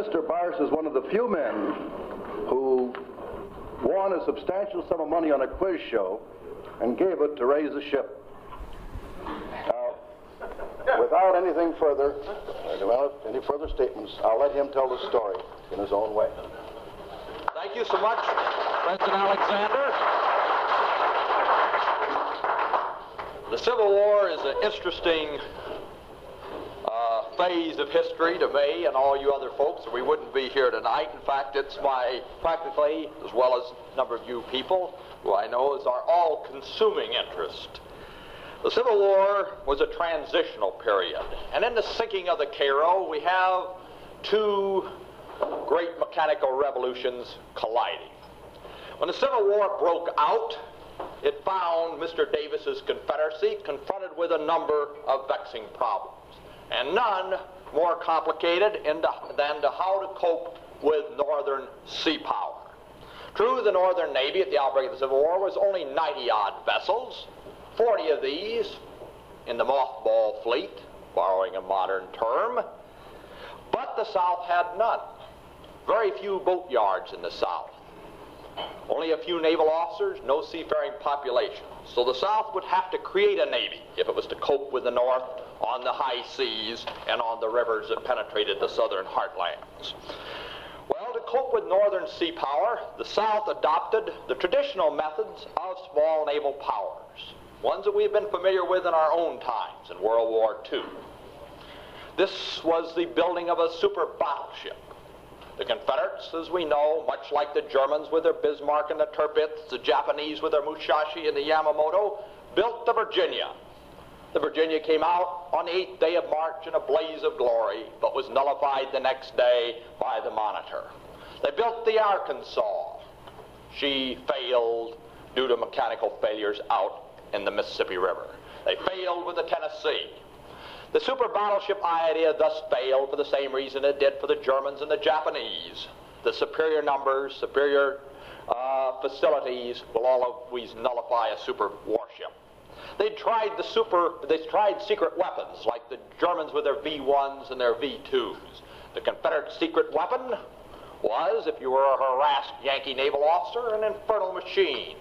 Mr. Bearss is one of the few men who won a substantial sum of money on a quiz show and gave it to raise a ship. Now, without anything further, without any further statements, I'll let him tell the story in his own way. Thank you so much, President Alexander. The Civil War is an interesting uh, phase of history to me and all you other folks, or we wouldn't be here tonight. In fact, it's my, practically, as well as a number of you people who I know, is our all-consuming interest. The Civil War was a transitional period, and in the sinking of the Cairo, we have two great mechanical revolutions colliding. When the Civil War broke out, it found Mr. Davis's Confederacy confronted with a number of vexing problems, and none more complicated than to how to cope with Northern sea power. True, the Northern Navy at the outbreak of the Civil War was only 90 odd vessels, 40 of these in the mothball fleet, borrowing a modern term, but the South had none. Very few boat yards in the South. Only a few naval officers, no seafaring population. So the South would have to create a navy if it was to cope with the North on the high seas and on the rivers that penetrated the southern heartlands. Well, to cope with northern sea power, the South adopted the traditional methods of small naval powers, ones that we've been familiar with in our own times in World War II. This was the building of a super battleship the Confederates, as we know, much like the Germans with their Bismarck and the Tirpitz, the Japanese with their Musashi and the Yamamoto, built the Virginia. The Virginia came out on the 8th day of March in a blaze of glory, but was nullified the next day by the Monitor. They built the Arkansas. She failed due to mechanical failures out in the Mississippi River. They failed with the Tennessee. The super battleship idea thus failed for the same reason it did for the Germans and the Japanese. The superior numbers, superior uh, facilities will always nullify a super warship. They tried the super, they tried secret weapons like the Germans with their V1s and their V2s. The Confederate secret weapon was, if you were a harassed Yankee naval officer, an infernal machine,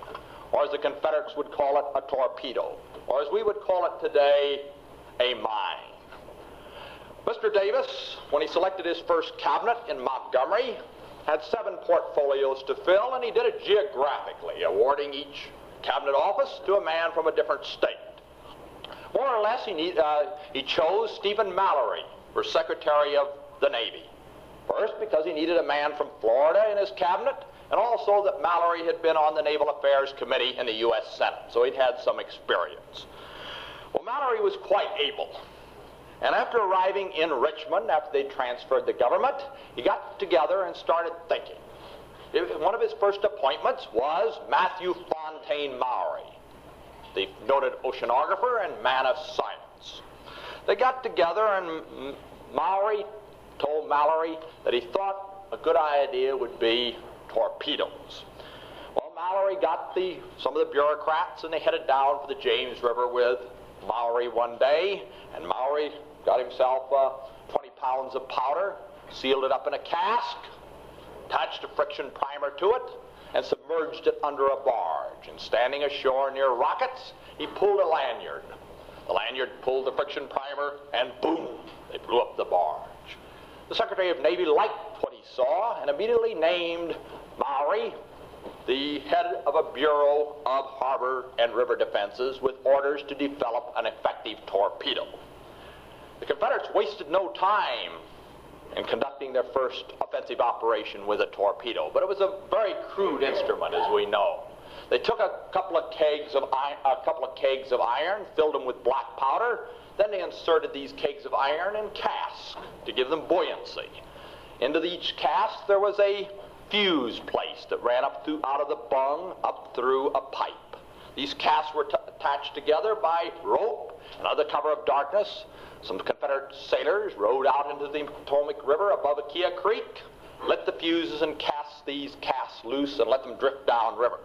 or as the Confederates would call it, a torpedo, or as we would call it today, a mine. Mr. Davis, when he selected his first cabinet in Montgomery, had seven portfolios to fill, and he did it geographically, awarding each cabinet office to a man from a different state. More or less, he, uh, he chose Stephen Mallory for Secretary of the Navy. First, because he needed a man from Florida in his cabinet, and also that Mallory had been on the Naval Affairs Committee in the U.S. Senate, so he'd had some experience. Well, Mallory was quite able. And after arriving in Richmond, after they transferred the government, he got together and started thinking. One of his first appointments was Matthew Fontaine Maury, the noted oceanographer and man of science. They got together, and Maury told Mallory that he thought a good idea would be torpedoes. Well, Mallory got the, some of the bureaucrats, and they headed down for the James River with Maury one day, and Maury got himself uh, 20 pounds of powder, sealed it up in a cask, attached a friction primer to it, and submerged it under a barge. And standing ashore near Rocketts, he pulled a lanyard. The lanyard pulled the friction primer, and boom, they blew up the barge. The Secretary of Navy liked what he saw and immediately named Maury the head of a Bureau of Harbor and River Defenses with orders to develop an effective torpedo. The Confederates wasted no time in conducting their first offensive operation with a torpedo, but it was a very crude instrument, as we know. They took a couple of kegs of iron, a couple of kegs of iron, filled them with black powder, then they inserted these kegs of iron in casks to give them buoyancy. Into each cask there was a fuse placed that ran up through, out of the bung up through a pipe. These casks were attached together by rope, and under cover of darkness, some Confederate sailors rowed out into the Potomac River above Aquia Creek, lit the fuses and cast these casks loose and let them drift downriver.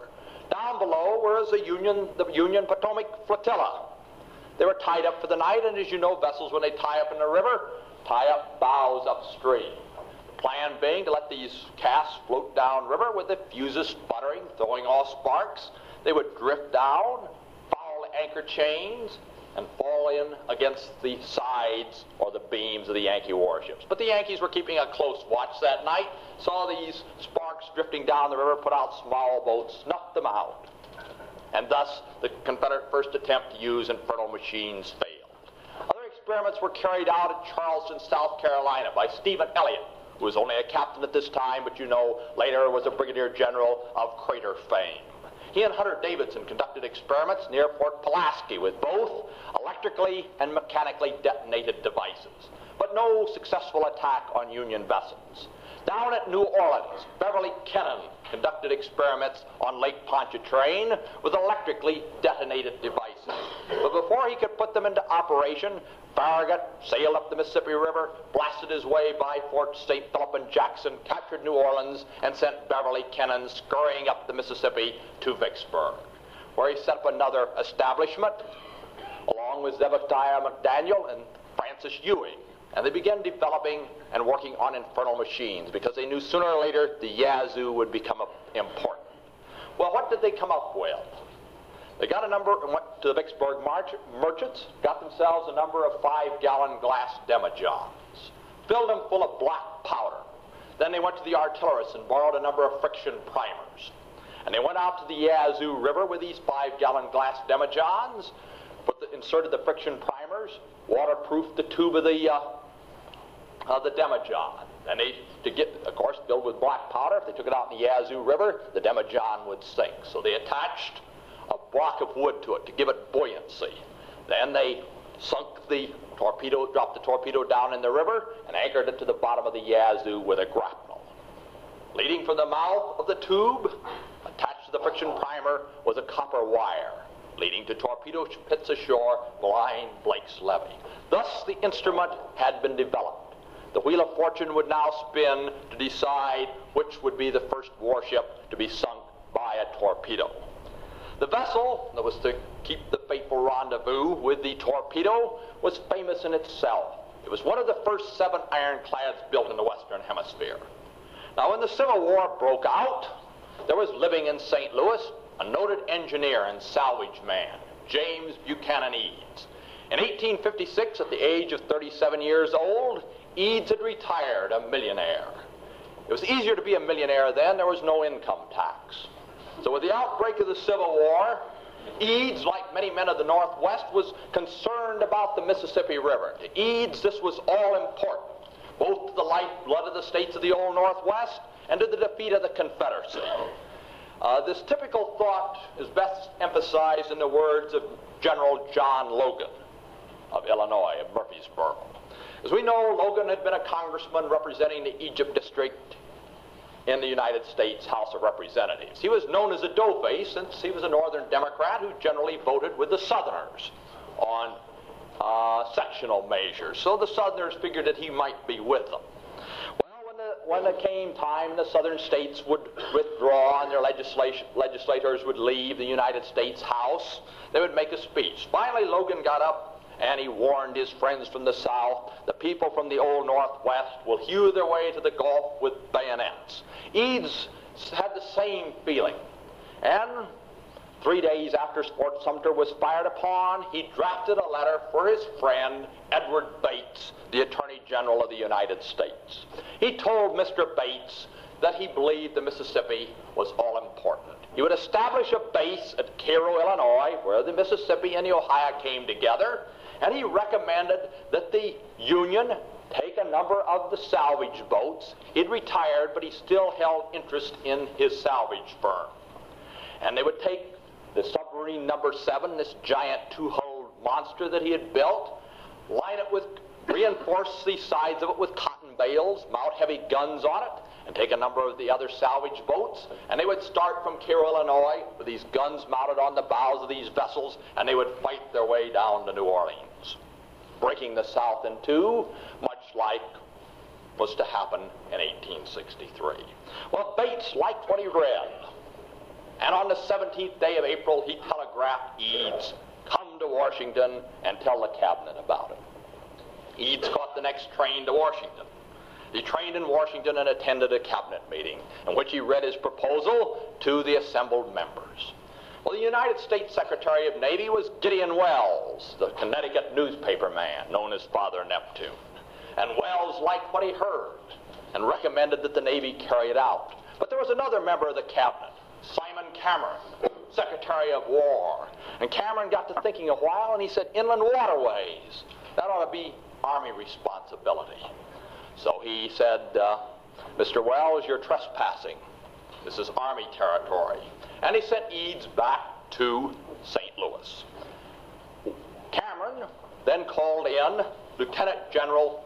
Down below was the Union, the Union Potomac flotilla. They were tied up for the night, and as you know, vessels, when they tie up in the river, tie up bows upstream plan being to let these casks float downriver with the fuses sputtering, throwing off sparks. They would drift down, foul anchor chains, and fall in against the sides or the beams of the Yankee warships. But the Yankees were keeping a close watch that night, saw these sparks drifting down the river, put out small boats, snuffed them out. And thus, the Confederate first attempt to use infernal machines failed. Other experiments were carried out at Charleston, South Carolina by Stephen Elliott, who was only a captain at this time, but you know later was a brigadier general of crater fame. He and Hunter Davidson conducted experiments near Fort Pulaski with both electrically and mechanically detonated devices, but no successful attack on Union vessels. Down at New Orleans, Beverly Kennon conducted experiments on Lake Pontchartrain with electrically detonated devices. But before he could put them into operation, Farragut sailed up the Mississippi River, blasted his way by Fort St. Philip and Jackson, captured New Orleans, and sent Beverly Kennon scurrying up the Mississippi to Vicksburg, where he set up another establishment, along with Zedekiah McDaniel and Francis Ewing. And they began developing and working on infernal machines because they knew sooner or later the Yazoo would become important. Well, what did they come up with? They got a number and went to the Vicksburg merchants, got themselves a number of five-gallon glass demijohns, filled them full of black powder. Then they went to the artillerists and borrowed a number of friction primers. And they went out to the Yazoo River with these five-gallon glass demijohns, put the, inserted the friction primers, waterproofed the tube of the uh, of the demijohn. And they, to get, of course, filled with black powder, if they took it out in the Yazoo River, the demijohn would sink. So they attached a block of wood to it to give it buoyancy. Then they sunk the torpedo, dropped the torpedo down in the river, and anchored it to the bottom of the Yazoo with a grapnel. Leading from the mouth of the tube, attached to the friction primer, was a copper wire, leading to torpedo pits ashore behind Blake's levee. Thus, the instrument had been developed. The Wheel of Fortune would now spin to decide which would be the first warship to be sunk by a torpedo. The vessel that was to keep the fateful rendezvous with the torpedo was famous in itself. It was one of the first seven ironclads built in the Western Hemisphere. Now, when the Civil War broke out, there was living in St. Louis a noted engineer and salvage man, James Buchanan Eads. In 1856, at the age of 37 years old, Eads had retired a millionaire. It was easier to be a millionaire then, there was no income tax. So with the outbreak of the Civil War, Eads, like many men of the Northwest, was concerned about the Mississippi River. To Eads, this was all important, both to the lifeblood of the states of the Old Northwest and to the defeat of the Confederacy. Uh, this typical thought is best emphasized in the words of General John Logan of Illinois, of Murphysboro. As we know, Logan had been a congressman representing the Egypt district in the United States House of Representatives. He was known as a doughface since he was a Northern Democrat who generally voted with the Southerners on uh, sectional measures. So the Southerners figured that he might be with them. Well, when, the, when it came time, the Southern states would withdraw and their legislators would leave the United States House. They would make a speech. Finally, Logan got up and he warned his friends from the south, the people from the old northwest will hew their way to the Gulf with bayonets. Eads had the same feeling. And three days after Fort Sumter was fired upon, he drafted a letter for his friend Edward Bates, the Attorney General of the United States. He told Mr. Bates that he believed the Mississippi was all important. He would establish a base at Cairo, Illinois, where the Mississippi and the Ohio came together, and he recommended that the Union take a number of the salvage boats. He'd retired, but he still held interest in his salvage firm. And they would take the submarine number seven, this giant two-hulled monster that he had built, line it with, reinforce the sides of it with cotton bales, mount heavy guns on it, and take a number of the other salvage boats, and they would start from Cairo, Illinois, with these guns mounted on the bows of these vessels, and they would fight their way down to New Orleans, breaking the South in two, much like was to happen in 1863. Well, Bates liked what he read, and on the 17th day of April, he telegraphed Eads, come to Washington and tell the cabinet about it. Eads caught the next train to Washington. He trained in Washington and attended a cabinet meeting in which he read his proposal to the assembled members. Well, the United States Secretary of Navy was Gideon Welles, the Connecticut newspaper man known as Father Neptune. And Welles liked what he heard and recommended that the Navy carry it out. But there was another member of the cabinet, Simon Cameron, Secretary of War. And Cameron got to thinking a while and he said, inland waterways, that ought to be Army responsibility. So he said, uh, Mr. Welles, you're trespassing. This is Army territory. And he sent Eads back to St. Louis. Cameron then called in Lieutenant General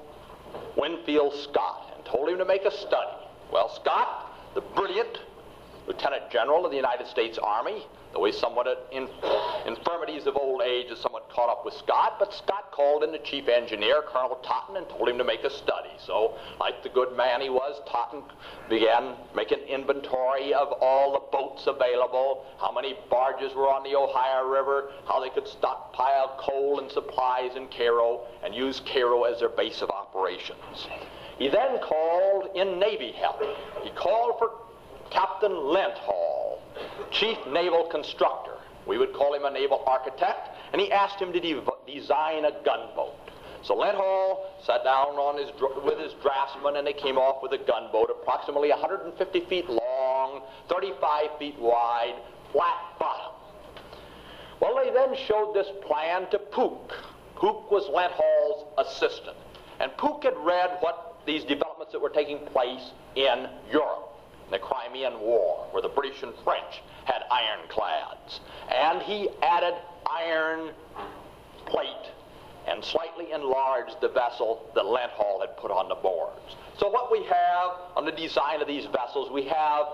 Winfield Scott and told him to make a study. Well, Scott, the brilliant Lieutenant General of the United States Army, though he's somewhat in infirmities of old age is somewhat caught up with Scott, but Scott called in the chief engineer, Colonel Totten, and told him to make a study. So, like the good man he was, Totten began making inventory of all the boats available, how many barges were on the Ohio River, how they could stockpile coal and supplies in Cairo, and use Cairo as their base of operations. He then called in Navy help. He called for Captain Lenthall, chief naval constructor. We would call him a naval architect, and he asked him to de design a gunboat. So Lenthall sat down on his, with his draftsman, and they came off with a gunboat approximately 150 feet long, 35 feet wide, flat bottom. Well, they then showed this plan to Pook. Pook was Lenthall's assistant. And Pook had read what these developments that were taking place in Europe the Crimean War, where the British and French had ironclads. And he added iron plate and slightly enlarged the vessel that Lenthall had put on the boards. So what we have on the design of these vessels, we have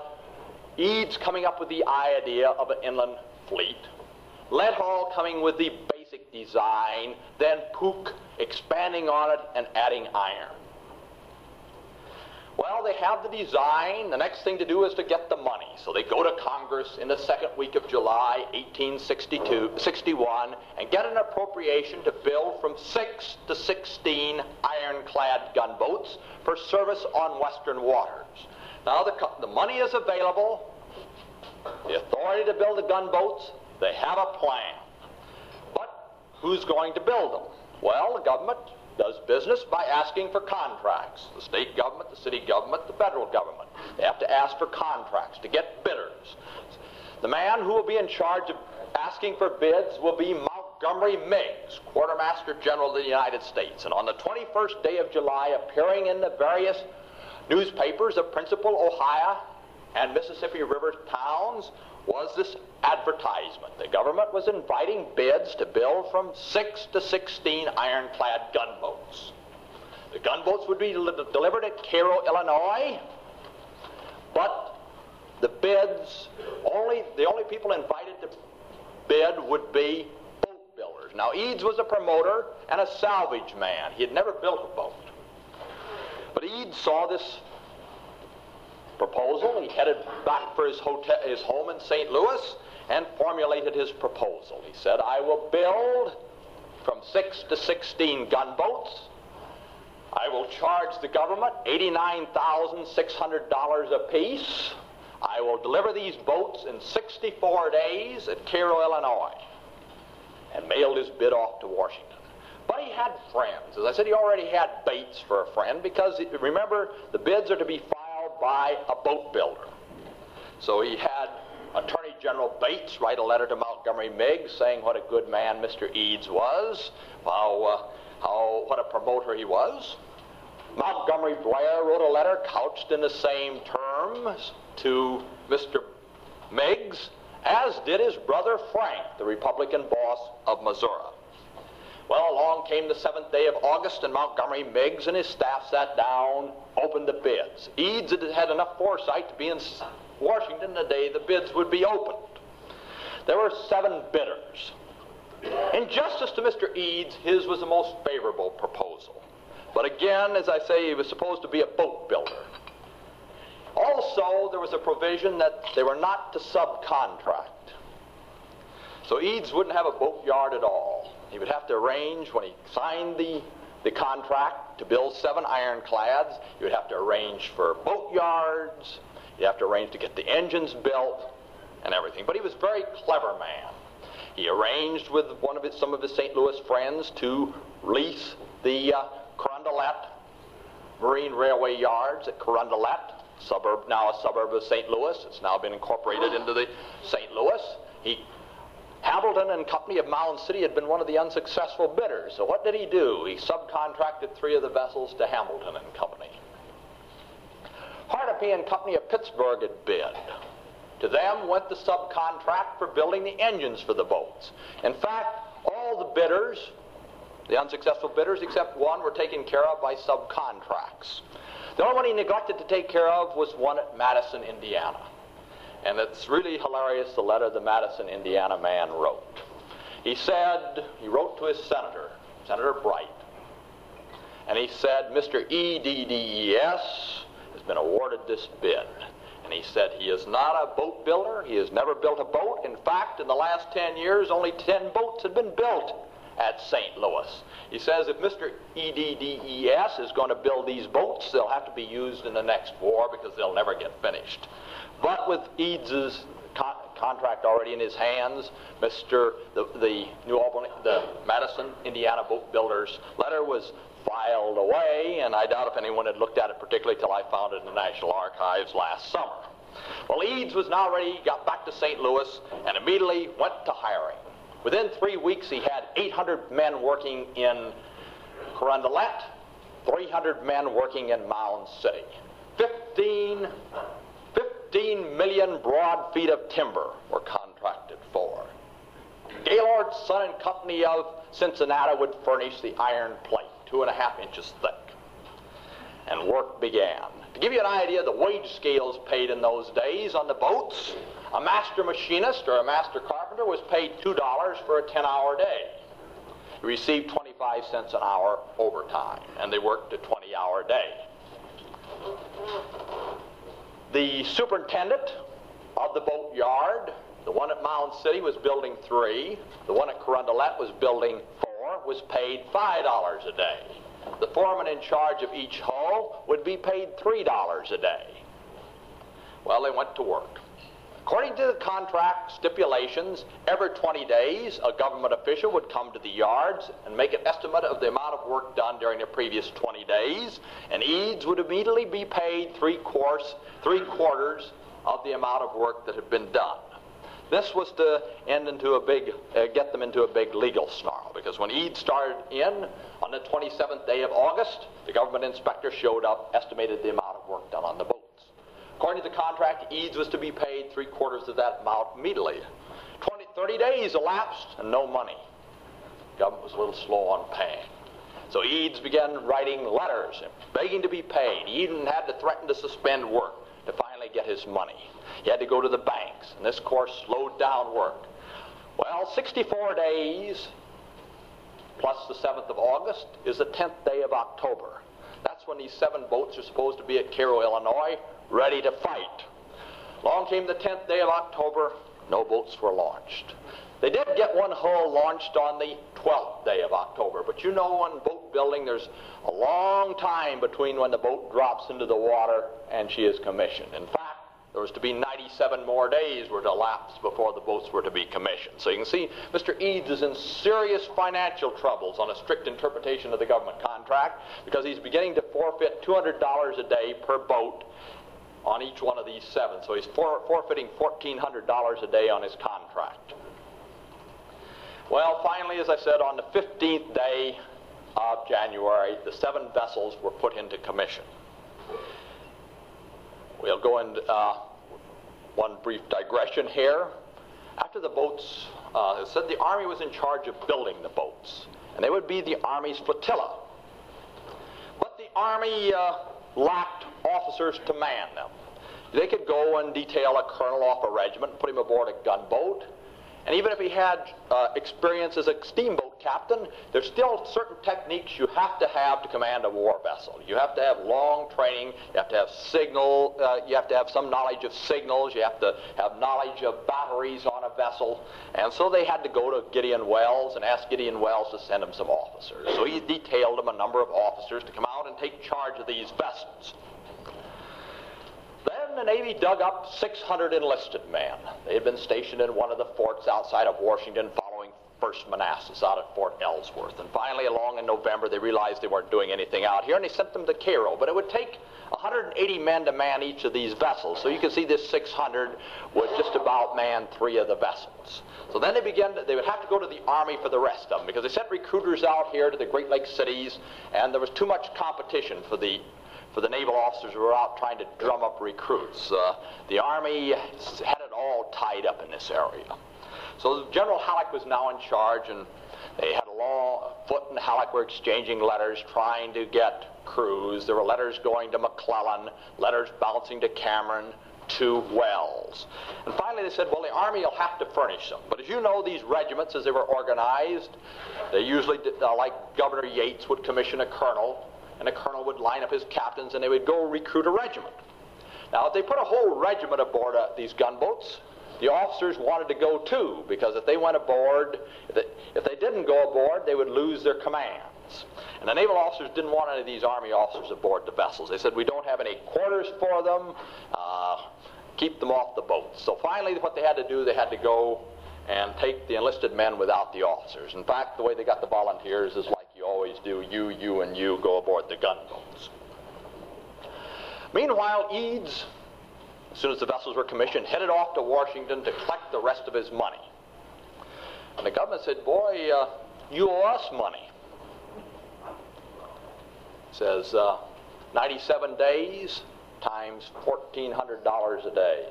Eads coming up with the idea of an inland fleet, Lenthall coming with the basic design, then Pook expanding on it and adding iron. Well, they have the design. The next thing to do is to get the money. So they go to Congress in the second week of July 1861 and get an appropriation to build from 6 to 16 ironclad gunboats for service on western waters. Now the, the money is available. The authority to build the gunboats, they have a plan. But who's going to build them? Well, the government does business by asking for contracts. The state government, the city government, the federal government. They have to ask for contracts to get bidders. The man who will be in charge of asking for bids will be Montgomery Meigs, Quartermaster General of the United States. And on the 21st day of July, appearing in the various newspapers of principal Ohio and Mississippi River towns, was this advertisement. The government was inviting bids to build from 6 to 16 ironclad gunboats. The gunboats would be delivered at Cairo, Illinois, but the bids, only the only people invited to bid would be boat builders. Now, Eads was a promoter and a salvage man. He had never built a boat. But Eads saw this proposal. He headed back for his, hotel, his home in St. Louis and formulated his proposal. He said, I will build from 6 to 16 gunboats. I will charge the government $89,600 apiece. I will deliver these boats in 64 days at Cairo, Illinois. And mailed his bid off to Washington. But he had friends. As I said, he already had Bates for a friend because, remember, the bids are to be by a boat builder. So he had Attorney General Bates write a letter to Montgomery Meigs saying what a good man Mr. Eads was, how, uh, how what a promoter he was. Montgomery Blair wrote a letter couched in the same terms to Mr. Meigs, as did his brother Frank, the Republican boss of Missouri. Well, along came the seventh day of August, and Montgomery Meigs and his staff sat down, opened the bids. Eads had had enough foresight to be in Washington the day the bids would be opened. There were seven bidders. In justice to Mr. Eads, his was the most favorable proposal. But again, as I say, he was supposed to be a boat builder. Also, there was a provision that they were not to subcontract. So Eads wouldn't have a boatyard at all. He would have to arrange when he signed the the contract to build seven ironclads, you would have to arrange for boat yards, you have to arrange to get the engines built and everything. But he was a very clever man. He arranged with one of his, some of his St. Louis friends to lease the uh, Carondelet Marine Railway Yards at Carondelet, suburb now a suburb of St. Louis. It's now been incorporated into the St. Louis. He Hambleton and Company of Mound City had been one of the unsuccessful bidders. So what did he do? He subcontracted three of the vessels to Hambleton and Company. Hartupee and Company of Pittsburgh had bid. To them went the subcontract for building the engines for the boats. In fact, all the bidders, the unsuccessful bidders except one, were taken care of by subcontracts. The only one he neglected to take care of was one at Madison, Indiana. And it's really hilarious the letter the Madison, Indiana man wrote. He said, he wrote to his senator, Senator Bright, and he said, Mr. Eads has been awarded this bid. And he said he is not a boat builder. He has never built a boat. In fact, in the last 10 years, only 10 boats have been built at St. Louis. He says if Mr. Eads is going to build these boats, they'll have to be used in the next war because they'll never get finished. But with con- contract already in his hands, Mr. The, the New Albany, the Madison, Indiana boat builders letter was filed away, and I doubt if anyone had looked at it particularly till I found it in the National Archives last summer. Well, Eads was now ready, got back to St. Louis, and immediately went to hiring. Within three weeks, he had 800 men working in Carondelet, 300 men working in Mound City. 15, 15 million board feet of timber were contracted for. Gaylord Son and Company of Cincinnati would furnish the iron plate two and a half inches thick. And work began. To give you an idea, of the wage scales paid in those days on the boats, a master machinist or a master carpenter was paid $2 for a 10-hour day. He received 25 cents an hour overtime, and they worked a 20-hour day. The superintendent of the boat yard, the one at Mound City was building three, the one at Carondelet was building four, was paid $5 a day. The foreman in charge of each hull would be paid $3 a day. Well, they went to work. According to the contract stipulations, every 20 days, a government official would come to the yards and make an estimate of the amount of work done during the previous 20 days, and Eads would immediately be paid three, course, three quarters of the amount of work that had been done. This was to end into a big, uh, get them into a big legal snarl because when Eads started in on the 27th day of August, the government inspector showed up, estimated the amount of work done on the boats. According to the contract, Eads was to be paid three quarters of that amount immediately. 20, 30 days elapsed and no money. The government was a little slow on paying. So Eads began writing letters and begging to be paid. He even had to threaten to suspend work to finally get his money. He had to go to the banks, and this course slowed down work. Well, 64 days plus the 7th of August is the 10th day of October. That's when these seven boats are supposed to be at Cairo, Illinois, ready to fight. Along came the 10th day of October, no boats were launched. They did get one hull launched on the 12th day of October, but you know on boat building there's a long time between when the boat drops into the water and she is commissioned. In fact, there was to be 97 more days were to elapse before the boats were to be commissioned. So you can see Mr. Eads is in serious financial troubles on a strict interpretation of the government contract because he's beginning to forfeit $200 a day per boat on each one of these seven. So he's for, forfeiting $1,400 a day on his contract. Well, finally, as I said, on the 15th day of January, the seven vessels were put into commission. We'll go into uh, one brief digression here. After the boats, uh, it said the Army was in charge of building the boats, and they would be the Army's flotilla. But the Army uh, lacked officers to man them. They could go and detail a colonel off a regiment put him aboard a gunboat, and even if he had uh, experience as a steamboat captain, there's still certain techniques you have to have to command a war vessel. You have to have long training, you have to have signal, uh, you have to have some knowledge of signals, you have to have knowledge of batteries on a vessel. And so they had to go to Gideon Welles and ask Gideon Welles to send him some officers. So he detailed them a number of officers to come out and take charge of these vessels. Then the Navy dug up 600 enlisted men. They had been stationed in one of the forts outside of Washington First Manassas out at Fort Ellsworth. And finally, along in November, they realized they weren't doing anything out here, and they sent them to Cairo. But it would take 180 men to man each of these vessels. So you can see this 600 would just about man three of the vessels. So then they began, to, they would have to go to the Army for the rest of them because they sent recruiters out here to the Great Lakes cities, and there was too much competition for the for the naval officers who were out trying to drum up recruits. Uh, the Army had it all tied up in this area. So General Halleck was now in charge, and they had a long Foote and Halleck were exchanging letters, trying to get crews. There were letters going to McClellan, letters bouncing to Cameron, to Welles. And finally they said, well, the Army will have to furnish them. But as you know, these regiments, as they were organized, they usually, did, uh, like Governor Yates would commission a colonel, and a colonel would line up his captains and they would go recruit a regiment. Now, if they put a whole regiment aboard uh, these gunboats, the officers wanted to go too, because if they went aboard, if they, if they didn't go aboard, they would lose their commands. And the naval officers didn't want any of these army officers aboard the vessels. They said, we don't have any quarters for them, uh, keep them off the boats. So finally, what they had to do, they had to go and take the enlisted men without the officers. In fact, the way they got the volunteers is like you always do you, you, and you go aboard the gunboats. Meanwhile, Eads, as soon as the vessels were commissioned, headed off to Washington to collect the rest of his money. And the government said, Boy, uh, you owe us money. says, uh, 97 days times $1,400 a day.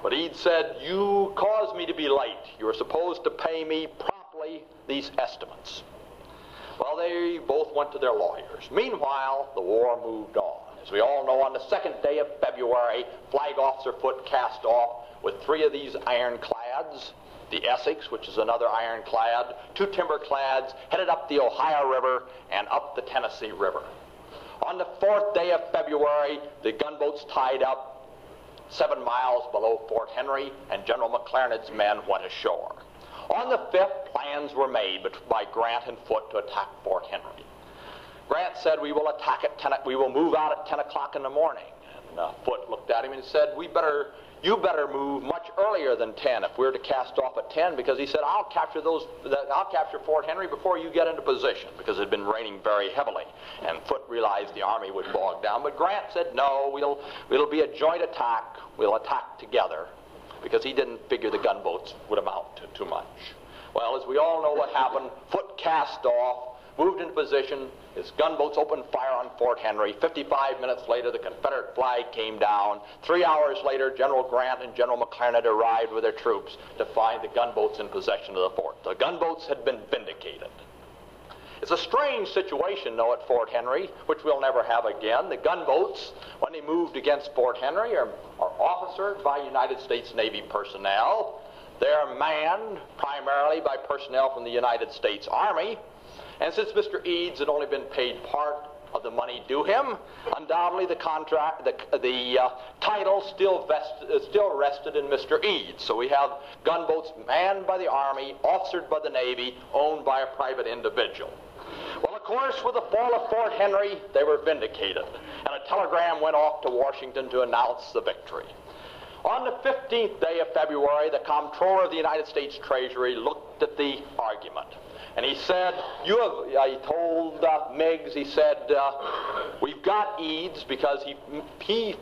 But Eads said, You caused me to be late. You were supposed to pay me promptly these estimates. Well, they both went to their lawyers. Meanwhile, the war moved on. As we all know, on the second day of February, Flag Officer Foote cast off with three of these ironclads the Essex, which is another ironclad, two timberclads, headed up the Ohio River and up the Tennessee River. On the fourth day of February, the gunboats tied up seven miles below Fort Henry, and General McClernand's men went ashore. On the 5th, plans were made by Grant and Foote to attack Fort Henry. Grant said, we will attack at 10, we will move out at 10 o'clock in the morning. And uh, Foote looked at him and said, we better, you better move much earlier than 10 if we're to cast off at 10, because he said, I'll capture those, I'll capture Fort Henry before you get into position, because it had been raining very heavily. And Foote realized the army would bog down. But Grant said, no, we'll, it'll be a joint attack. We'll attack together because he didn't figure the gunboats would amount to too much. Well, as we all know what happened, Foote cast off, moved into position, his gunboats opened fire on Fort Henry. 55 minutes later, the Confederate flag came down. Three hours later, General Grant and General McClernand arrived with their troops to find the gunboats in possession of the fort. The gunboats had been vindicated. It's a strange situation, though, at Fort Henry, which we'll never have again. The gunboats, when they moved against Fort Henry, are, are officered by United States Navy personnel. They're manned primarily by personnel from the United States Army. And since Mr. Eads had only been paid part of the money due him, undoubtedly the contract, the, the uh, title still, vest, uh, still rested in Mr. Eads. So we have gunboats manned by the Army, officered by the Navy, owned by a private individual. Well, of course, with the fall of Fort Henry, they were vindicated, and a telegram went off to Washington to announce the victory. On the 15th day of February, the Comptroller of the United States Treasury looked at the argument. And he said, you have, he told uh, Meigs, he said, uh, we've got Eads because he, he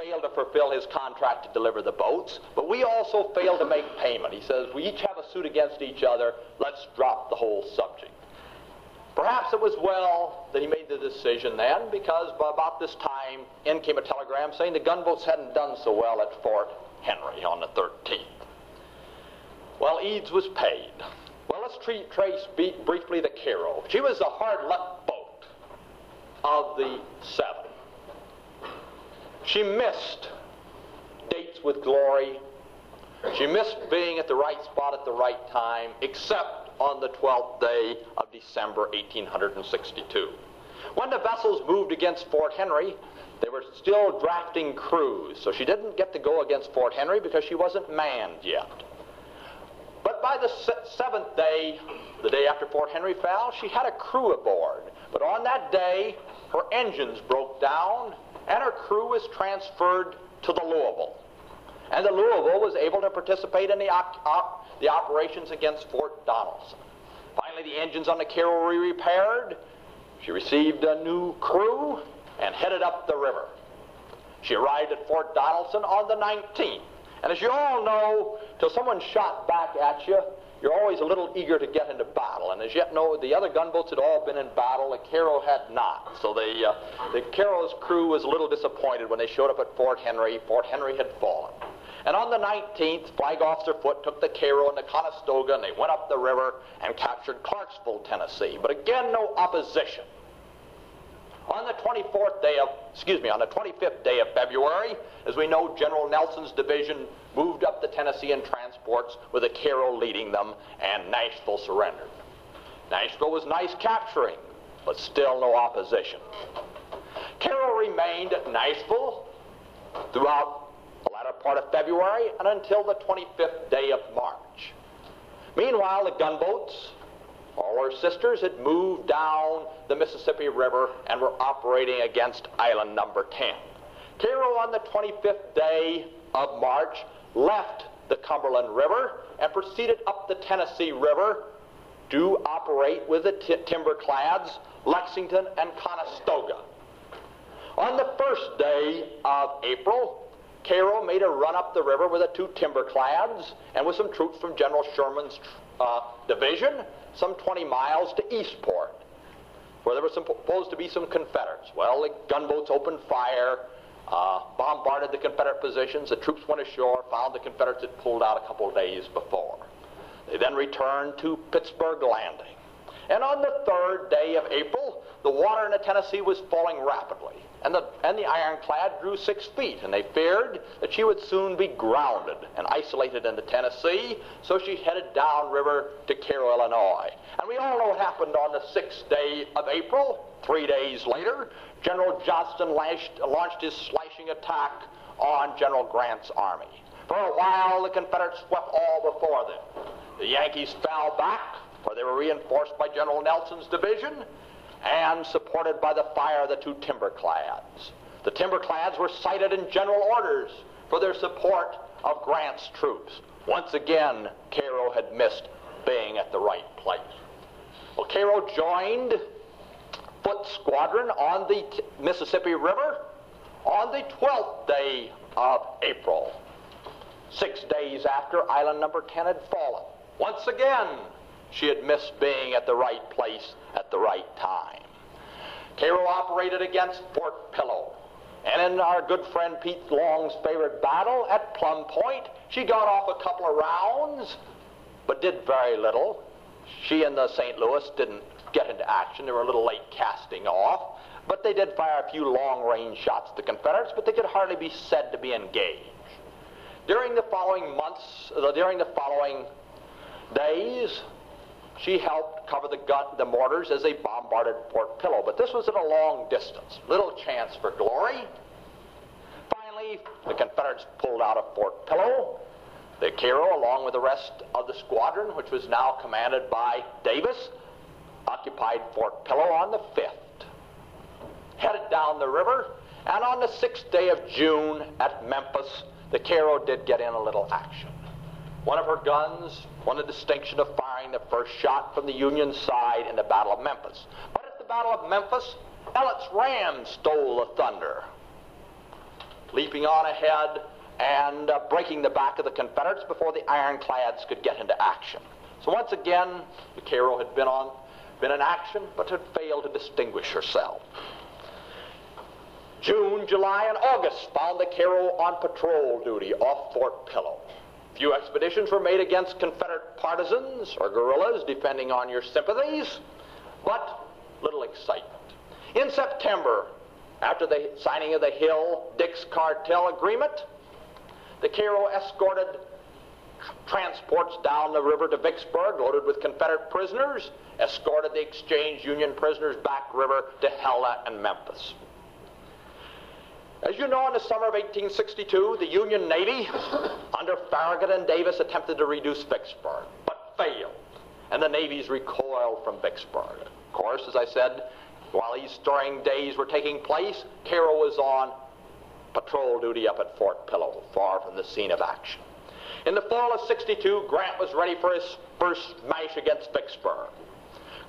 failed to fulfill his contract to deliver the boats, but we also failed to make payment. He says, we each have a suit against each other. Let's drop the whole subject. Perhaps it was well that he made the decision then, because by about this time, in came a telegram saying the gunboats hadn't done so well at Fort Henry on the 13th. Well, Eads was paid. Well, let's treat, trace briefly the Cairo. She was the hard luck boat of the seven. She missed dates with glory. She missed being at the right spot at the right time, except on the 12th day of December 1862. When the vessels moved against Fort Henry, they were still drafting crews, so she didn't get to go against Fort Henry because she wasn't manned yet. But by the seventh day, the day after Fort Henry fell, she had a crew aboard. But on that day, her engines broke down and her crew was transferred to the Louisville. And the Louisville was able to participate in the, op- op- the operations against Fort Donelson. Finally, the engines on the Cairo were repaired. She received a new crew and headed up the river. She arrived at Fort Donelson on the 19th. And as you all know, till someone shot back at you, you're always a little eager to get into battle. And as yet, no, the other gunboats had all been in battle. The Cairo had not. So the, uh, the Cairo's crew was a little disappointed when they showed up at Fort Henry. Fort Henry had fallen. And on the 19th, Flag Officer Foote took the Cairo and the Conestoga, and they went up the river and captured Clarksville, Tennessee. But again, no opposition. On the 24th day of, excuse me, on the 25th day of February, as we know, General Nelson's division moved up the Tennessee in transports with a Cairo leading them, and Nashville surrendered. Nashville was nice capturing, but still no opposition. Cairo remained at Nashville throughout the latter part of February and until the 25th day of March. Meanwhile, the gunboats all her sisters had moved down the Mississippi River and were operating against island number 10. Cairo on the 25th day of March, left the Cumberland River and proceeded up the Tennessee River to operate with the timberclads Lexington and Conestoga. On the first day of April, Cairo made a run up the river with the two timberclads and with some troops from General Sherman's uh, division some 20 miles to Eastport, where there were supposed to be some Confederates. Well, the gunboats opened fire, uh, bombarded the Confederate positions. The troops went ashore, found the Confederates had pulled out a couple of days before. They then returned to Pittsburgh Landing. And on the third day of April, the water in the Tennessee was falling rapidly, and the, and the ironclad grew six feet, and they feared that she would soon be grounded and isolated in the Tennessee, so she headed downriver to Cairo, Illinois. And we all know what happened on the sixth day of April. Three days later, General Johnston lashed, launched his slashing attack on General Grant's army. For a while, the Confederates swept all before them. The Yankees fell back, for they were reinforced by General Nelson's division and supported by the fire of the two timberclads. The timberclads were cited in general orders for their support of Grant's troops. Once again, Cairo had missed being at the right place. Well, Cairo joined Foote's squadron on the T- Mississippi River on the 12th day of April, six days after island number 10 had fallen. Once again, she had missed being at the right place at the right time. Cairo operated against Fort Pillow. And in our good friend Pete Long's favorite battle at Plum Point, she got off a couple of rounds, but did very little. She and the St. Louis didn't get into action. They were a little late casting off, but they did fire a few long-range shots at the Confederates, but they could hardly be said to be engaged. During the following months, uh, during the following days, she helped cover the gun, the mortars as they bombarded Fort Pillow. But this was at a long distance. Little chance for glory. Finally, the Confederates pulled out of Fort Pillow. The Cairo, along with the rest of the squadron, which was now commanded by Davis, occupied Fort Pillow on the 5th. Headed down the river, and on the 6th day of June at Memphis, the Cairo did get in a little action. One of her guns won the distinction of firing the first shot from the Union side in the Battle of Memphis. But at the Battle of Memphis, Ellet's ram stole the thunder, leaping on ahead and uh, breaking the back of the Confederates before the ironclads could get into action. So once again, the Cairo had been on, been in action, but had failed to distinguish herself. June, July, and August found the Cairo on patrol duty off Fort Pillow. Few expeditions were made against Confederate partisans or guerrillas, depending on your sympathies, but little excitement. In September, after the signing of the Hill Dix cartel agreement, the Cairo escorted transports down the river to Vicksburg loaded with Confederate prisoners, escorted the exchange Union prisoners back river to Helena and Memphis. As you know, in the summer of 1862, the Union Navy, under Farragut and Davis, attempted to reduce Vicksburg, but failed, and the Navy's recoiled from Vicksburg. Of course, as I said, while these stirring days were taking place, Cairo was on patrol duty up at Fort Pillow, far from the scene of action. In the fall of 62, Grant was ready for his first smash against Vicksburg.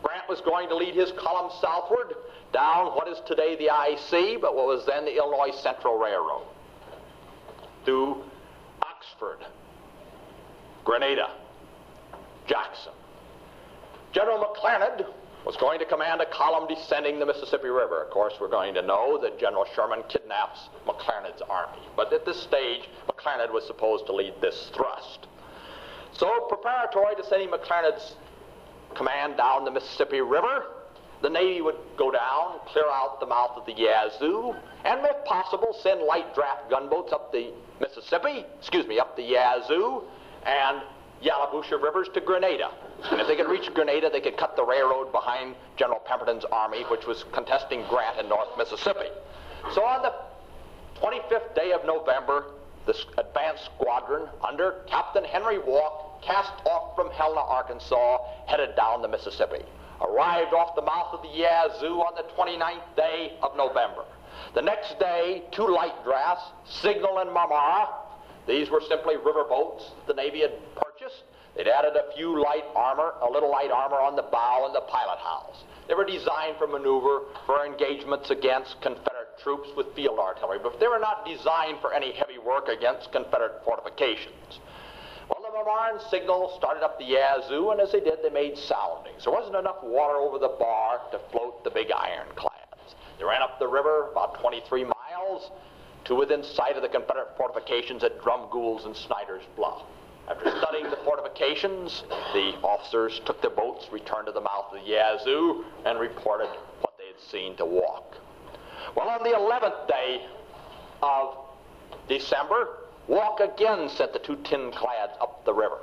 Grant was going to lead his column southward down what is today the IC, but what was then the Illinois Central Railroad, through Oxford, Grenada, Jackson. General McClernand was going to command a column descending the Mississippi River. Of course, we're going to know that General Sherman kidnaps McClernand's army. But at this stage, McClernand was supposed to lead this thrust. So, preparatory to sending McClernand's command down the Mississippi River, the Navy would go down, clear out the mouth of the Yazoo, and if possible, send light draft gunboats up the Mississippi, excuse me, up the Yazoo, and Yalobusha rivers to Grenada. And if they could reach Grenada, they could cut the railroad behind General Pemberton's army, which was contesting Grant in North Mississippi. So on the 25th day of November, the advance squadron under Captain Henry Walke cast off from Helena, Arkansas, headed down the Mississippi arrived off the mouth of the Yazoo on the 29th day of November. The next day, two light drafts, Signal and Marmora, these were simply river boats the Navy had purchased. They'd added a few light armor, a little light armor on the bow and the pilot house. They were designed for maneuver, for engagements against Confederate troops with field artillery, but they were not designed for any heavy work against Confederate fortifications. Marmora signal started up the Yazoo, and as they did, they made soundings. There wasn't enough water over the bar to float the big ironclads. They ran up the river about 23 miles to within sight of the Confederate fortifications at Drumgoole's and Snyder's Bluff. After studying the fortifications, the officers took their boats, returned to the mouth of the Yazoo, and reported what they had seen to Walke. Well, on the 11th day of December, Walke again sent the two tin clads up the river.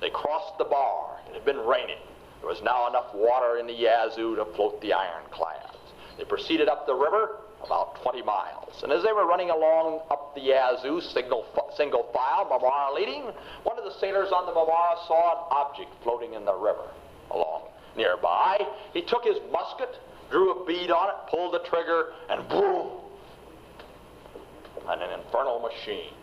They crossed the bar. It had been raining. There was now enough water in the Yazoo to float the ironclads. They proceeded up the river about 20 miles. And as they were running along up the Yazoo, single, single file, Marmora leading, one of the sailors on the Marmora saw an object floating in the river along nearby. He took his musket, drew a bead on it, pulled the trigger, and boom! And an infernal machine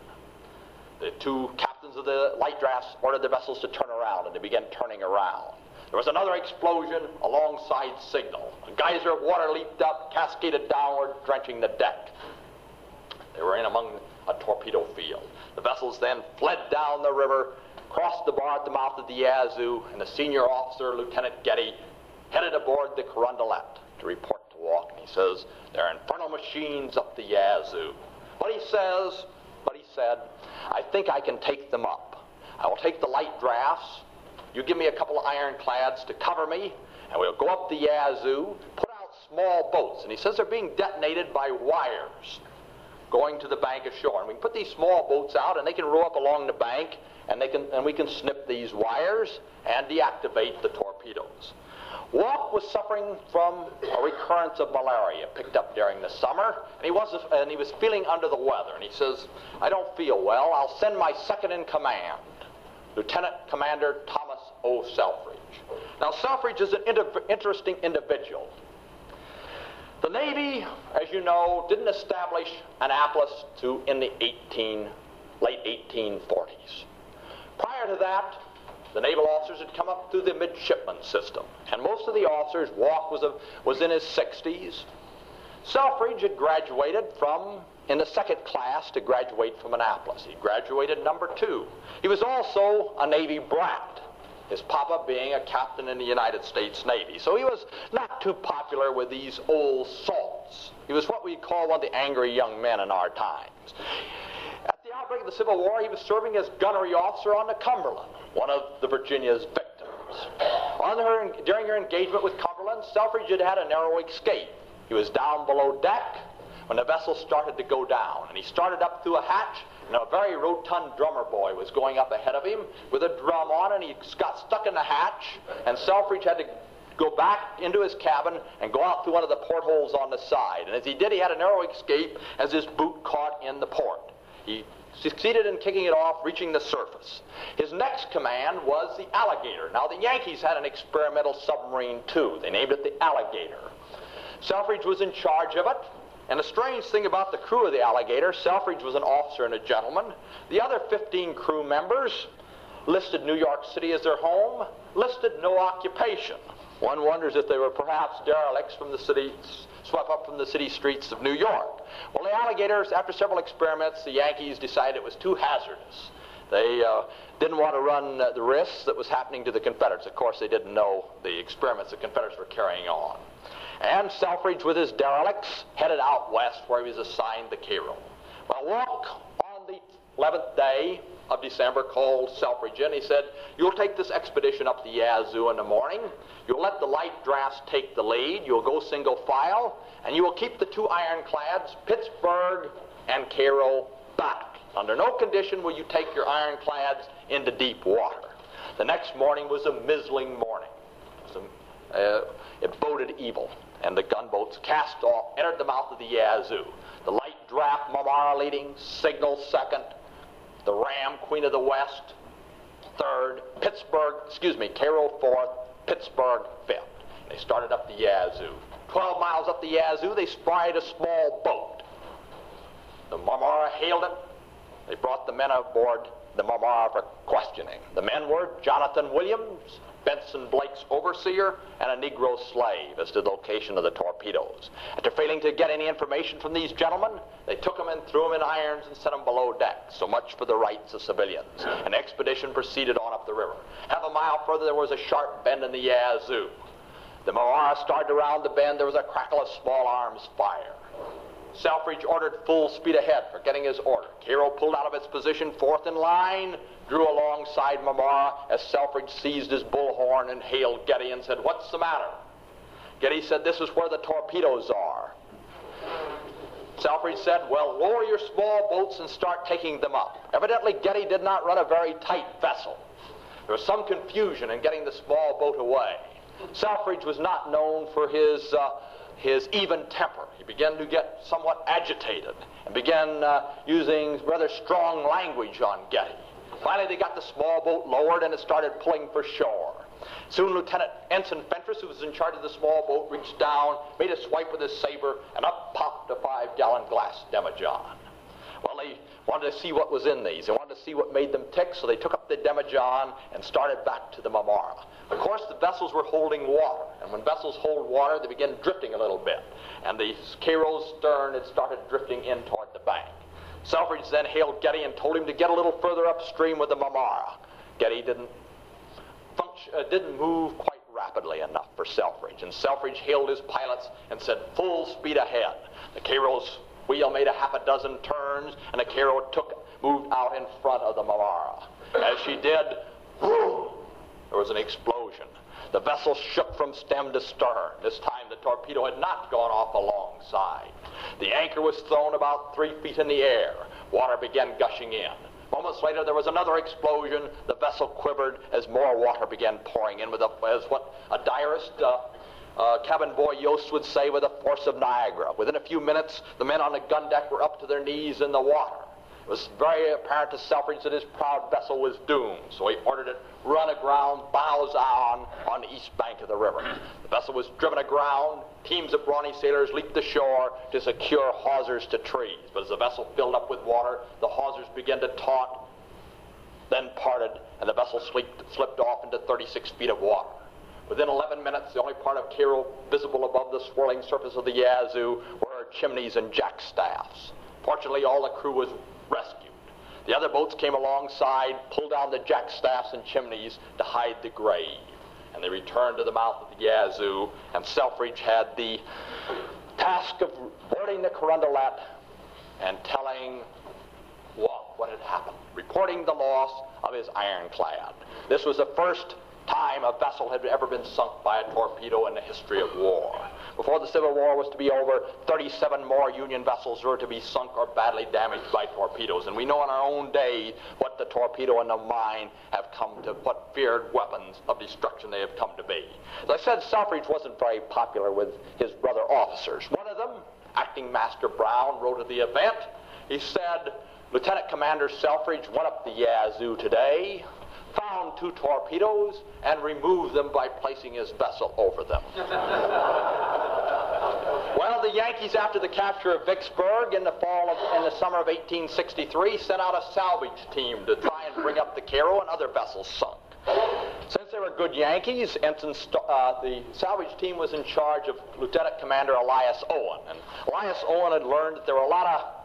the two captains of the light drafts ordered the vessels to turn around, and they began turning around. There was another explosion alongside signal. A geyser of water leaped up, cascaded downward, drenching the deck. They were in among a torpedo field. The vessels then fled down the river, crossed the bar at the mouth of the Yazoo, and the senior officer, Lieutenant Getty, headed aboard the Carondelet to report to Walke. he says, There are infernal machines up the Yazoo. What he says, but he said, I think I can take them up. I will take the light drafts. You give me a couple of ironclads to cover me, and we'll go up the Yazoo, put out small boats. And he says they're being detonated by wires going to the bank ashore. And we can put these small boats out, and they can row up along the bank, and, they can, and we can snip these wires and deactivate the torpedoes. Walke was suffering from a recurrence of malaria picked up during the summer, and he was and he was feeling under the weather. And he says, "I don't feel well. I'll send my second in command, Lieutenant Commander Thomas O. Selfridge." Now, Selfridge is an inter- interesting individual. The Navy, as you know, didn't establish Annapolis to in the 18 late 1840s. Prior to that, the naval officers had come up through the midshipman system, and most of the officers, Walke was, a, was in his 60s. Selfridge had graduated from, in the second class, to graduate from Annapolis. He graduated number two. He was also a Navy brat, his papa being a captain in the United States Navy. So he was not too popular with these old salts. He was what we call one of the angry young men in our times outbreak of the Civil War, he was serving as gunnery officer on the Cumberland, one of the Virginia's victims. Her, during her engagement with Cumberland, Selfridge had had a narrow escape. He was down below deck, when the vessel started to go down. And he started up through a hatch, and a very rotund drummer boy was going up ahead of him with a drum on, and he got stuck in the hatch, and Selfridge had to go back into his cabin and go out through one of the portholes on the side. And as he did, he had a narrow escape as his boot caught in the port. He succeeded in kicking it off, reaching the surface. His next command was the Alligator. Now, the Yankees had an experimental submarine too. They named it the Alligator. Selfridge was in charge of it. And the strange thing about the crew of the Alligator, Selfridge was an officer and a gentleman. The other 15 crew members listed New York City as their home, listed no occupation. One wonders if they were perhaps derelicts from the city, swept up from the city streets of New York. Well, the alligators, after several experiments, the Yankees decided it was too hazardous. They uh, didn't want to run uh, the risks that was happening to the Confederates. Of course, they didn't know the experiments the Confederates were carrying on. And Selfridge, with his derelicts, headed out west where he was assigned the Cairo. Well, Walke on the 11th day of December called Selfridge in. He said, You'll take this expedition up the Yazoo in the morning. You'll let the light drafts take the lead. You'll go single file. And you will keep the two ironclads, Pittsburgh and Cairo, back. Under no condition will you take your ironclads into deep water. The next morning was a mizzling morning. It, uh, it boded evil. And the gunboats cast off, entered the mouth of the Yazoo. The light draft, Marmora leading, signal second, the Ram, Queen of the West, third, Pittsburgh, excuse me, Cairo fourth, Pittsburgh fifth. They started up the Yazoo. Twelve miles up the Yazoo, they spied a small boat. The Marmora hailed it. They brought the men aboard the Marmora for questioning. The men were Jonathan Williams, Benson Blake's overseer, and a Negro slave as to the location of the torpedoes. After failing to get any information from these gentlemen, they took them and threw them in irons and sent them below deck. So much for the rights of civilians. An expedition proceeded on up the river. Half a mile further, there was a sharp bend in the Yazoo. The Marmora started around the bend. There was a crackle of small arms fire. Selfridge ordered full speed ahead for getting his order. Cairo pulled out of its position, fourth in line, drew alongside Marmora as Selfridge seized his bullhorn and hailed Getty and said, What's the matter? Getty said, This is where the torpedoes are. Selfridge said, Well, lower your small boats and start taking them up. Evidently, Getty did not run a very tight vessel. There was some confusion in getting the small boat away. Selfridge was not known for his. Uh, his even temper. He began to get somewhat agitated and began uh, using rather strong language on Getty. Finally, they got the small boat lowered and it started pulling for shore. Soon, Lieutenant Ensign Fentress, who was in charge of the small boat, reached down, made a swipe with his saber, and up popped a five gallon glass demijohn. Well, they wanted to see what was in these. They wanted to see what made them tick, so they took up the demijohn and started back to the Marmora. Of course, the vessels were holding water, and when vessels hold water, they begin drifting a little bit. And the Cairo's stern had started drifting in toward the bank. Selfridge then hailed Getty and told him to get a little further upstream with the Marmora. Getty didn't, function, uh, didn't move quite rapidly enough for Selfridge, and Selfridge hailed his pilots and said, full speed ahead. The Cairo's wheel made a half a dozen turns, and the Cairo took, moved out in front of the Marmora. As she did, whoo, there was an explosion. The vessel shook from stem to stern. This time the torpedo had not gone off alongside. The anchor was thrown about three feet in the air. Water began gushing in. Moments later, there was another explosion. The vessel quivered as more water began pouring in with a, as what a diarist, uh, uh, cabin boy Yost would say, with the force of Niagara. Within a few minutes, the men on the gun deck were up to their knees in the water. It was very apparent to Selfridge that his proud vessel was doomed, so he ordered it run aground, bows on, on the east bank of the river. The vessel was driven aground. Teams of brawny sailors leaped ashore to secure hawsers to trees. But as the vessel filled up with water, the hawsers began to taut, then parted, and the vessel slipped, slipped off into 36 feet of water. Within 11 minutes, the only part of Cairo visible above the swirling surface of the Yazoo were her chimneys and jackstaffs. Fortunately, all the crew was rescued. The other boats came alongside, pulled down the jackstaffs and chimneys to hide the grave. And they returned to the mouth of the Yazoo, and Selfridge had the task of boarding the Carondelet and telling what, what had happened, reporting the loss of his ironclad. This was the first time a vessel had ever been sunk by a torpedo in the history of war. Before the Civil War was to be over, 37 more Union vessels were to be sunk or badly damaged by torpedoes. And we know in our own day what the torpedo and the mine have come to, what feared weapons of destruction they have come to be. As I said, Selfridge wasn't very popular with his brother officers. One of them, Acting Master Brown, wrote of the event. He said, Lieutenant Commander Selfridge went up the Yazoo today, two torpedoes, and removed them by placing his vessel over them. well, the Yankees, after the capture of Vicksburg in the fall of, in the summer of 1863, sent out a salvage team to try and bring up the Cairo and other vessels sunk. Since they were good Yankees, Ensign uh, the salvage team was in charge of Lieutenant Commander Elias Owen. And Elias Owen had learned that there were a lot of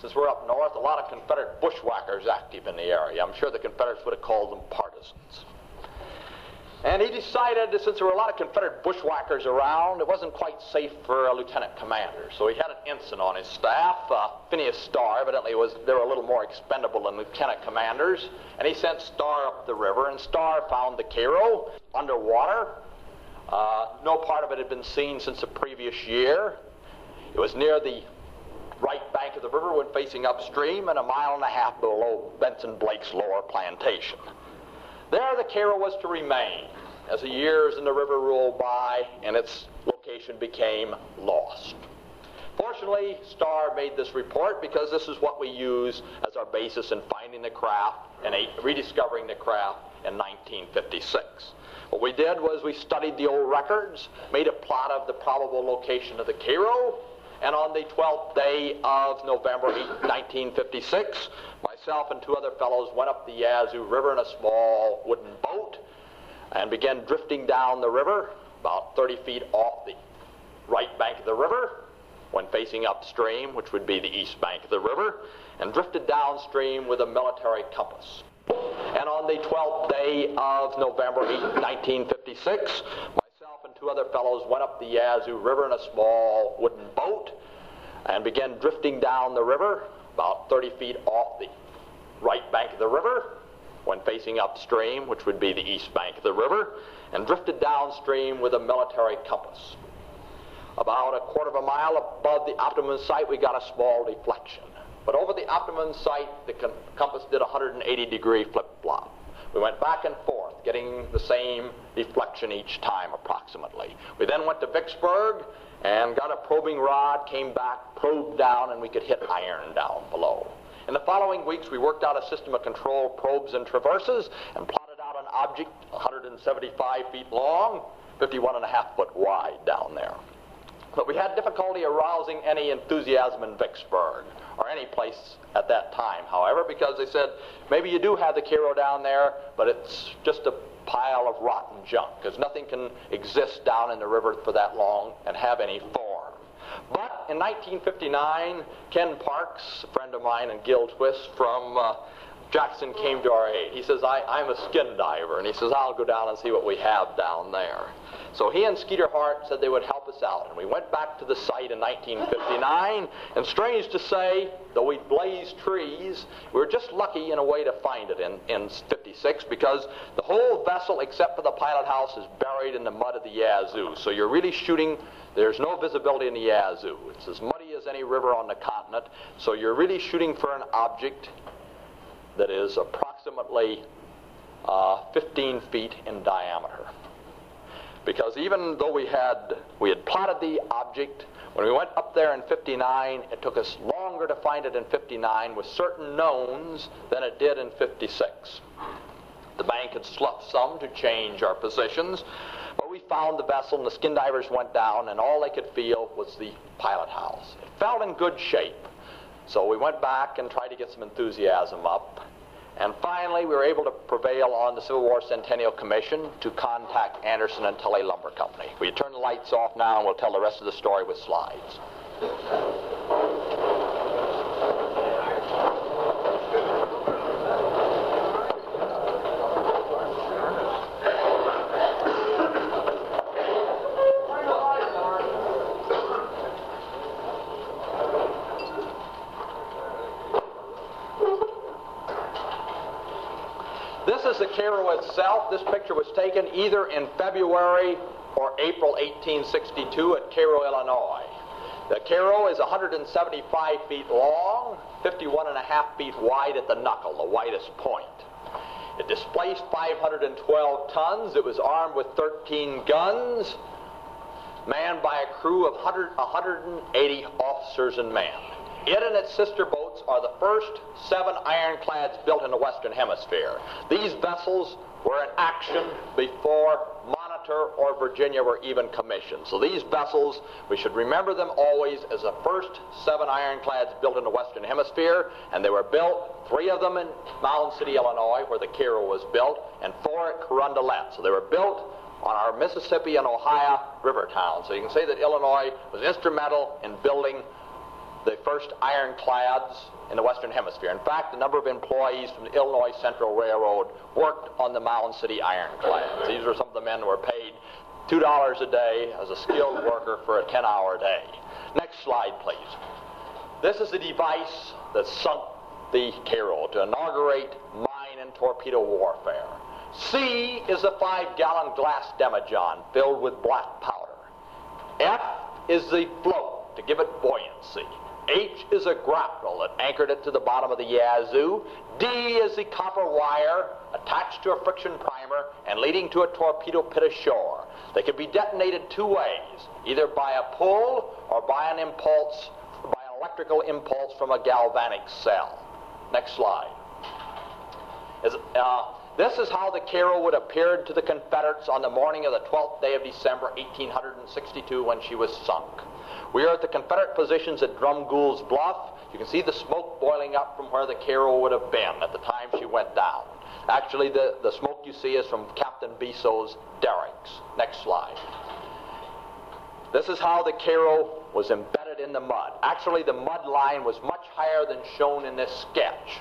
since we're up north, a lot of Confederate bushwhackers active in the area. I'm sure the Confederates would have called them partisans. And he decided that since there were a lot of Confederate bushwhackers around, it wasn't quite safe for a lieutenant commander. So he had an ensign on his staff. Uh, Phineas Starr, evidently, was they were a little more expendable than lieutenant commanders. And he sent Starr up the river, and Starr found the Cairo underwater. Uh, no part of it had been seen since the previous year. It was near the right bank of the river when facing upstream and a mile and a half below Benson Blake's lower plantation. There the Cairo was to remain as the years in the river rolled by and its location became lost. Fortunately, Starr made this report because this is what we use as our basis in finding the craft and rediscovering the craft in 1956. What we did was we studied the old records, made a plot of the probable location of the Cairo, and on the 12th day of November 1956, myself and two other fellows went up the Yazoo River in a small wooden boat and began drifting down the river about 30 feet off the right bank of the river when facing upstream, which would be the east bank of the river, and drifted downstream with a military compass. And on the 12th day of November 1956, two other fellows went up the Yazoo River in a small wooden boat and began drifting down the river about 30 feet off the right bank of the river when facing upstream, which would be the east bank of the river, and drifted downstream with a military compass. About a quarter of a mile above the optimum site, we got a small deflection. But over the optimum site, the compass did a 180 degree flip flop. We went back and forth, getting the same deflection each time approximately. We then went to Vicksburg and got a probing rod, came back, probed down, and we could hit iron down below. In the following weeks, we worked out a system of control probes and traverses and plotted out an object 175 feet long, 51 and a half foot wide down there. But we had difficulty arousing any enthusiasm in Vicksburg or any place at that time, however, because they said, maybe you do have the Cairo down there, but it's just a pile of rotten junk, because nothing can exist down in the river for that long and have any form. But in 1959, Ken Parks, a friend of mine, and Gil Twist from uh, Jackson came to our aid. He says, I, I'm a skin diver, and he says, I'll go down and see what we have down there. So he and Skeeter Hart said they would help out. And we went back to the site in 1959. And strange to say, though we blazed trees, we were just lucky in a way to find it in, in 56 because the whole vessel, except for the pilot house, is buried in the mud of the Yazoo. So you're really shooting, there's no visibility in the Yazoo. It's as muddy as any river on the continent. So you're really shooting for an object that is approximately uh, 15 feet in diameter because even though we had we had plotted the object when we went up there in 59 it took us longer to find it in 59 with certain knowns than it did in 56 the bank had sloughed some to change our positions but we found the vessel and the skin divers went down and all they could feel was the pilot house. It felt in good shape so we went back and tried to get some enthusiasm up and finally, we were able to prevail on the Civil War Centennial Commission to contact Anderson and Tully Lumber Company. We turn the lights off now and we'll tell the rest of the story with slides. Itself. This picture was taken either in February or April 1862 at Cairo, Illinois. The Cairo is 175 feet long, 51 and a half feet wide at the knuckle, the widest point. It displaced 512 tons. It was armed with 13 guns, manned by a crew of 100, 180 officers and men. It and its sister boats are the first seven ironclads built in the Western Hemisphere. These vessels were in action before Monitor or Virginia were even commissioned. So these vessels, we should remember them always as the first seven ironclads built in the Western Hemisphere, and they were built, three of them in Mound City, Illinois, where the Cairo was built, and four at Carondelet. So they were built on our Mississippi and Ohio river towns. So you can say that Illinois was instrumental in building the first ironclads in the Western Hemisphere. In fact, the number of employees from the Illinois Central Railroad worked on the Mound City ironclads. These were some of the men who were paid $2 a day as a skilled worker for a 10-hour day. Next slide, please. This is the device that sunk the Cairo to inaugurate mine and torpedo warfare. C is a five-gallon glass demijohn filled with black powder. F is the float to give it buoyancy. H is a grapnel that anchored it to the bottom of the Yazoo. D is the copper wire attached to a friction primer and leading to a torpedo pit ashore. They can be detonated two ways, either by a pull or by an impulse, by an electrical impulse from a galvanic cell. Next slide. Is, uh, this is how the Cairo would appear to the Confederates on the morning of the 12th day of December, 1862, when she was sunk. We are at the Confederate positions at Drumgoole's Bluff. You can see the smoke boiling up from where the Cairo would have been at the time she went down. Actually, the, the smoke you see is from Captain Besso's derricks. Next slide. This is how the Cairo was embedded in the mud. Actually, the mud line was much higher than shown in this sketch.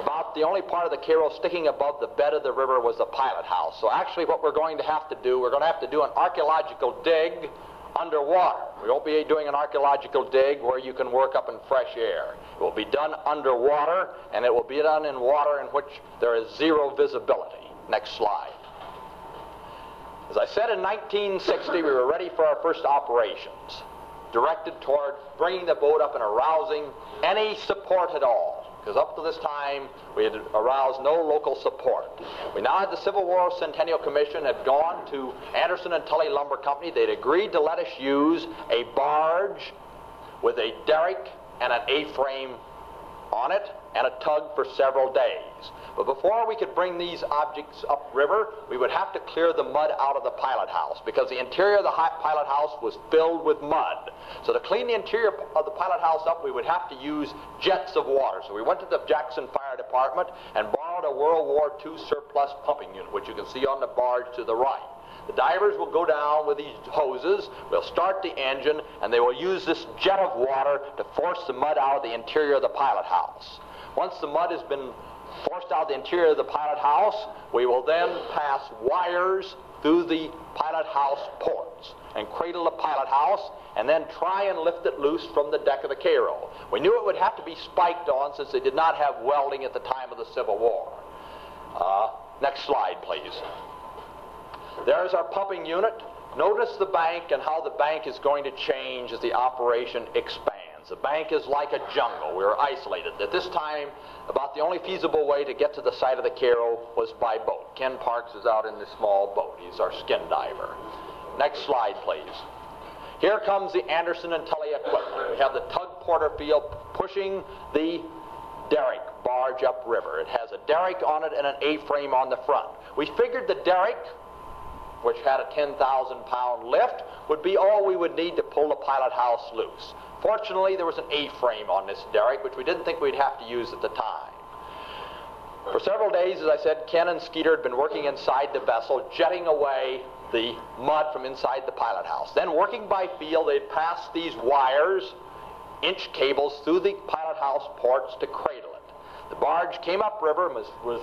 About the only part of the Cairo sticking above the bed of the river was the pilot house. So actually what we're going to have to do, we're going to have to do an archaeological dig underwater. We won't be doing an archaeological dig where you can work up in fresh air. It will be done underwater, and it will be done in water in which there is zero visibility. Next slide. As I said in 1960, we were ready for our first operations, directed toward bringing the boat up and arousing any support at all because up to this time we had aroused no local support. We now had the Civil War Centennial Commission had gone to Anderson and Tully Lumber Company. They'd agreed to let us use a barge with a derrick and an A-frame on it and a tug for several days. But before we could bring these objects upriver, we would have to clear the mud out of the pilot house because the interior of the pilot house was filled with mud. So to clean the interior of the pilot house up, we would have to use jets of water. So we went to the Jackson Fire Department and borrowed a World War II surplus pumping unit, which you can see on the barge to the right. The divers will go down with these hoses, they'll start the engine, and they will use this jet of water to force the mud out of the interior of the pilot house. Once the mud has been forced out the interior of the pilot house. We will then pass wires through the pilot house ports and cradle the pilot house and then try and lift it loose from the deck of the Cairo. We knew it would have to be spiked on since they did not have welding at the time of the Civil War. Uh, next slide, please. There's our pumping unit. Notice the bank and how the bank is going to change as the operation expands. The bank is like a jungle. We were isolated. At this time, about the only feasible way to get to the site of the Cairo was by boat. Ken Parks is out in this small boat. He's our skin diver. Next slide, please. Here comes the Anderson and Tully equipment. We have the tug Porterfield pushing the derrick barge upriver. It has a derrick on it and an A-frame on the front. We figured the derrick, which had a 10,000 pound lift, would be all we would need to pull the pilot house loose. Fortunately, there was an A-frame on this derrick, which we didn't think we'd have to use at the time. For several days, as I said, Ken and Skeeter had been working inside the vessel, jetting away the mud from inside the pilot house. Then, working by feel, they'd pass these wires, inch cables, through the pilot house ports to cradle it. The barge came upriver and was, was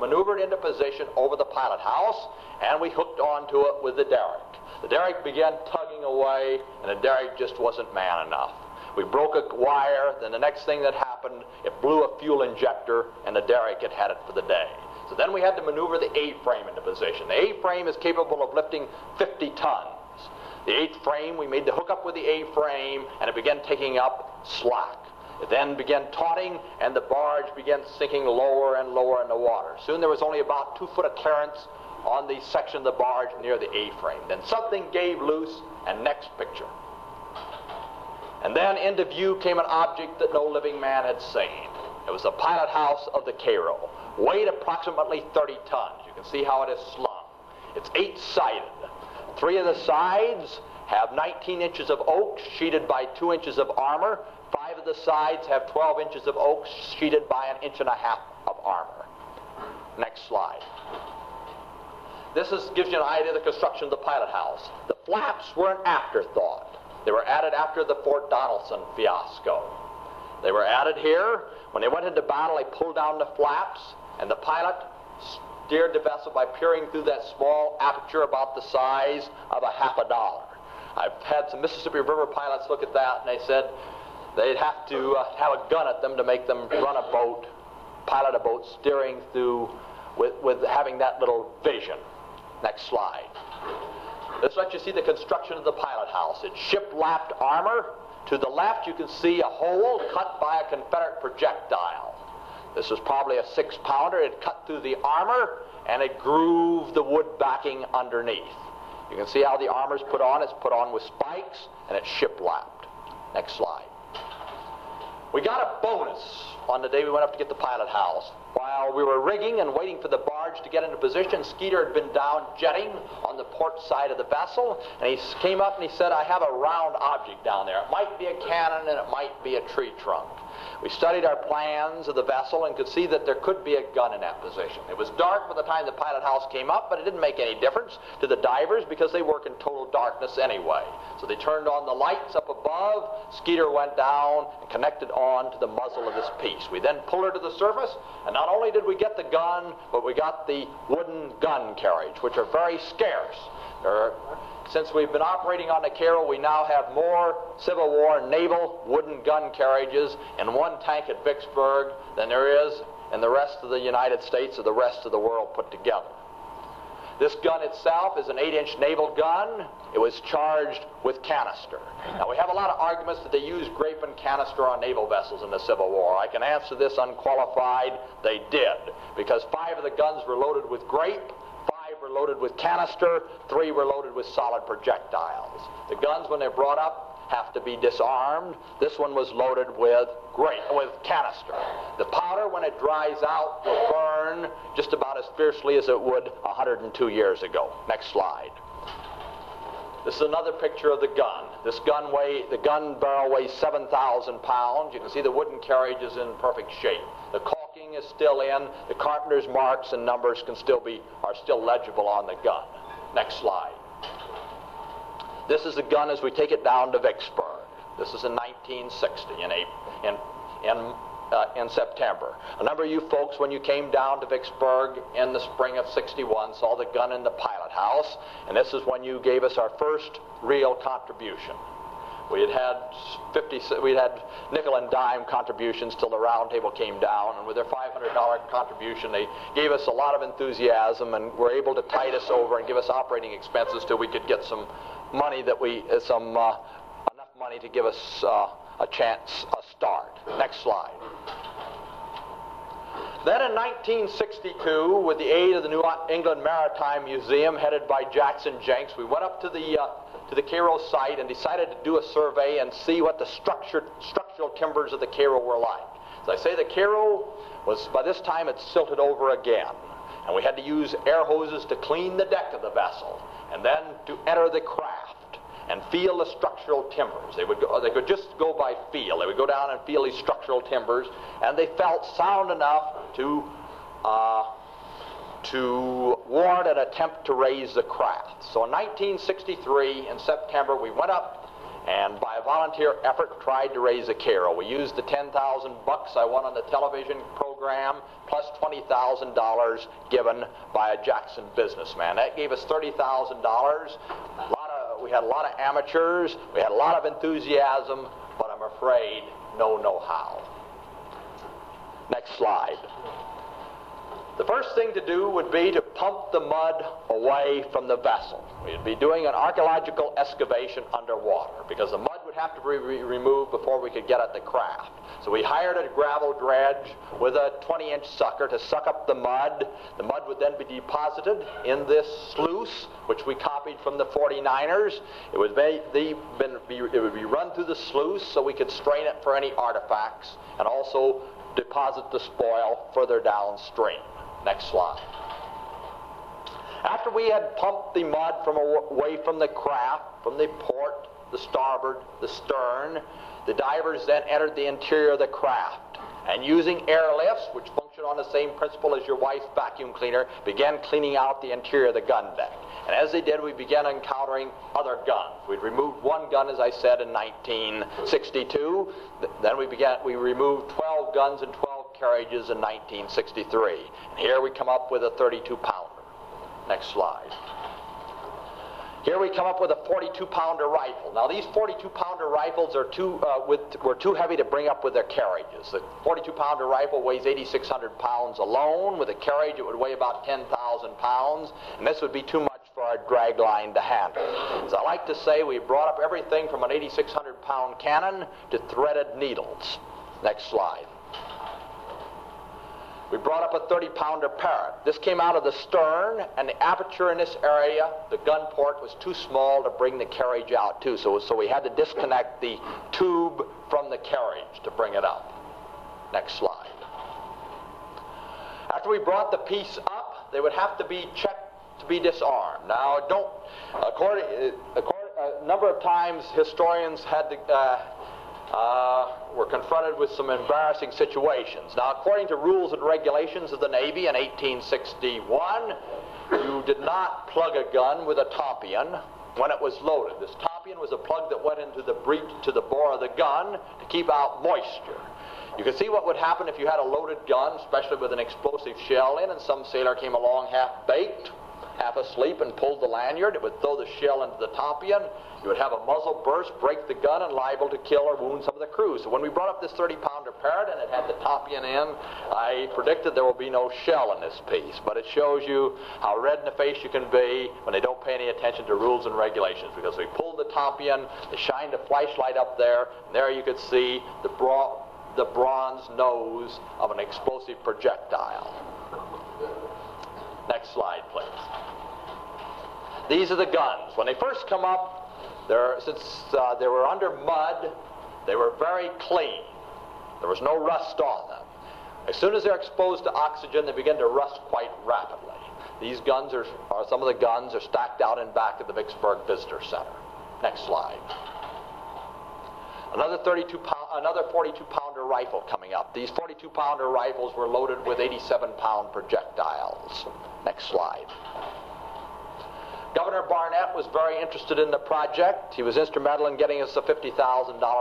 maneuvered into position over the pilot house, and we hooked onto it with the derrick. The derrick began tugging away, and the derrick just wasn't man enough. We broke a wire, then the next thing that happened, it blew a fuel injector, and the derrick had had it for the day. So then we had to maneuver the A-frame into position. The A-frame is capable of lifting 50 tons. The eighth frame, we made the hook up with the A-frame, and it began taking up slack. It then began tauting, and the barge began sinking lower and lower in the water. Soon there was only about two foot of clearance on the section of the barge near the A-frame. Then something gave loose, and next picture. And then into view came an object that no living man had seen. It was the pilot house of the Cairo, weighed approximately 30 tons. You can see how it is slung. It's eight-sided. Three of the sides have 19 inches of oak sheeted by 2 inches of armor. Of the sides have 12 inches of oak sheeted by an inch and a half of armor. Next slide. This is, gives you an idea of the construction of the pilot house. The flaps were an afterthought. They were added after the Fort Donelson fiasco. They were added here. When they went into battle, they pulled down the flaps, and the pilot steered the vessel by peering through that small aperture about the size of a half a dollar. I've had some Mississippi River pilots look at that, and they said they'd have to uh, have a gun at them to make them run a boat, pilot a boat, steering through with, with having that little vision. Next slide. This lets you see the construction of the pilot house. It's ship-lapped armor. To the left, you can see a hole cut by a Confederate projectile. This was probably a six-pounder. It cut through the armor, and it grooved the wood backing underneath. You can see how the armor is put on. It's put on with spikes, and it's ship-lapped. Next slide. We got a bonus on the day we went up to get the pilot house. While we were rigging and waiting for the barge to get into position, Skeeter had been down jetting on the port side of the vessel, and he came up and he said, I have a round object down there. It might be a cannon and it might be a tree trunk. We studied our plans of the vessel and could see that there could be a gun in that position. It was dark by the time the pilot house came up, but it didn't make any difference to the divers because they work in total darkness anyway. So they turned on the lights up above. Skeeter went down and connected on to the muzzle of this piece. We then pulled her to the surface, and not only did we get the gun, but we got the wooden gun carriage, which are very scarce. Are, since we've been operating on the Cairo, we now have more Civil War naval wooden gun carriages and one tank at Vicksburg than there is in the rest of the United States or the rest of the world put together. This gun itself is an 8-inch naval gun. It was charged with canister. Now, we have a lot of arguments that they used grape and canister on naval vessels in the Civil War. I can answer this unqualified. They did, because five of the guns were loaded with grape, were loaded with canister, three were loaded with solid projectiles. The guns, when they're brought up, have to be disarmed. This one was loaded with great with canister. The powder, when it dries out, will burn just about as fiercely as it would 102 years ago. Next slide. This is another picture of the gun. This gun weigh, the gun barrel weighs 7,000 pounds. You can see the wooden carriage is in perfect shape. The is still in. The carpenter's marks and numbers can still be are still legible on the gun. Next slide. This is the gun as we take it down to Vicksburg. This is in 1960 in, in, in, uh, in September. A number of you folks, when you came down to Vicksburg in the spring of 61, saw the gun in the pilot house, and this is when you gave us our first real contribution. We had had 50, we had nickel and dime contributions till the round table came down, and with their $500 contribution, they gave us a lot of enthusiasm and were able to tide us over and give us operating expenses till we could get some money that we, uh, some, uh, enough money to give us uh, a chance, a start. Next slide. Then in 1962, with the aid of the New England Maritime Museum, headed by Jackson Jenks, we went up to the uh, to the Cairo site and decided to do a survey and see what the structured, structural timbers of the Cairo were like. As I say, the Cairo was by this time it's silted over again, and we had to use air hoses to clean the deck of the vessel and then to enter the craft and feel the structural timbers. They would go, they could just go by feel. They would go down and feel these structural timbers, and they felt sound enough to uh, to warrant an attempt to raise the craft. So in 1963, in September, we went up and by a volunteer effort tried to raise a Cairo. We used the 10,000 bucks I won on the television program plus $20,000 given by a Jackson businessman. That gave us $30,000. We had a lot of amateurs. We had a lot of enthusiasm, but I'm afraid no know-how. Next slide. The first thing to do would be to pump the mud away from the vessel. We'd be doing an archaeological excavation underwater because the mud would have to be re- removed before we could get at the craft. So we hired a gravel dredge with a 20 inch sucker to suck up the mud. The mud would then be deposited in this sluice, which we copied from the 49ers. It would be, it would be run through the sluice so we could strain it for any artifacts and also deposit the spoil further downstream. Next slide. After we had pumped the mud from away from the craft, from the port, the starboard, the stern, the divers then entered the interior of the craft and using air lifts, which function on the same principle as your wife's vacuum cleaner, began cleaning out the interior of the gun deck. And as they did, we began encountering other guns. We'd removed one gun, as I said, in 1962. Then we began, we removed 12 guns and 12 carriages in 1963. And here we come up with a 32 pounder. Next slide. Here we come up with a 42 pounder rifle. Now these 42 pounder rifles are too, uh, with, were too heavy to bring up with their carriages. The 42 pounder rifle weighs 8,600 pounds alone. With a carriage it would weigh about 10,000 pounds. And this would be too much for our drag line to handle. As I like to say, we brought up everything from an 8,600 pound cannon to threaded needles. Next slide. We brought up a 30 pounder Parrott. This came out of the stern, and the aperture in this area, the gun port, was too small to bring the carriage out to. So, so we had to disconnect the tube from the carriage to bring it up. Next slide. After we brought the piece up, they would have to be checked to be disarmed. Now, don't, according, according a number of times historians had to, uh, uh, were confronted with some embarrassing situations. Now, according to rules and regulations of the Navy in 1861, you did not plug a gun with a tompion when it was loaded. This tompion was a plug that went into the breech to the bore of the gun to keep out moisture. You can see what would happen if you had a loaded gun, especially with an explosive shell in, and some sailor came along half baked, half asleep, and pulled the lanyard. It would throw the shell into the tompion. You would have a muzzle burst, break the gun, and liable to kill or wound some of the crew. So when we brought up this 30-pounder Parrott and it had the tompion in, I predicted there will be no shell in this piece. But it shows you how red in the face you can be when they don't pay any attention to rules and regulations. Because we pulled the tompion, they shined a flashlight up there, and there you could see the, bra- the bronze nose of an explosive projectile. Next slide, please. These are the guns. When they first come up, since uh, they were under mud, they were very clean. There was no rust on them. As soon as they're exposed to oxygen, they begin to rust quite rapidly. These guns are, are some of the guns are stacked out in back of the Vicksburg Visitor Center. Next slide. Another 32 pound, another 42 pounder rifle coming up. These 42 pounder rifles were loaded with 87 pound projectiles. Next slide. Governor Barnett was very interested in the project. He was instrumental in getting us a $50,000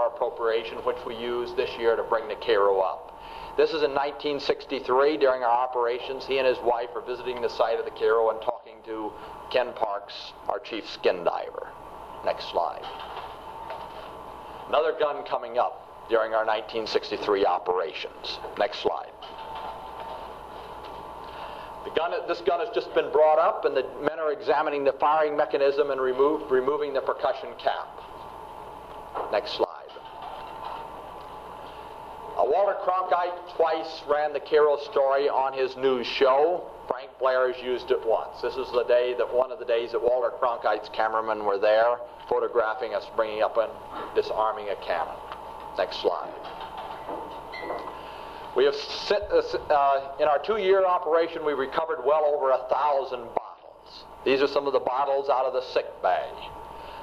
appropriation, which we used this year to bring the Cairo up. This is in 1963 during our operations. He and his wife are visiting the site of the Cairo and talking to Ken Parks, our chief skin diver. Next slide. Another gun coming up during our 1963 operations. Next slide. Gun, this gun has just been brought up, and the men are examining the firing mechanism and remove, removing the percussion cap. Next slide. Walter Cronkite twice ran the Cairo story on his news show. Frank Blair has used it once. This is the day that one of the days that Walter Cronkite's cameramen were there, photographing us bringing up and disarming a cannon. Next slide. We have uh, uh, in our two-year operation, we recovered well over a thousand bottles. These are some of the bottles out of the sick bay.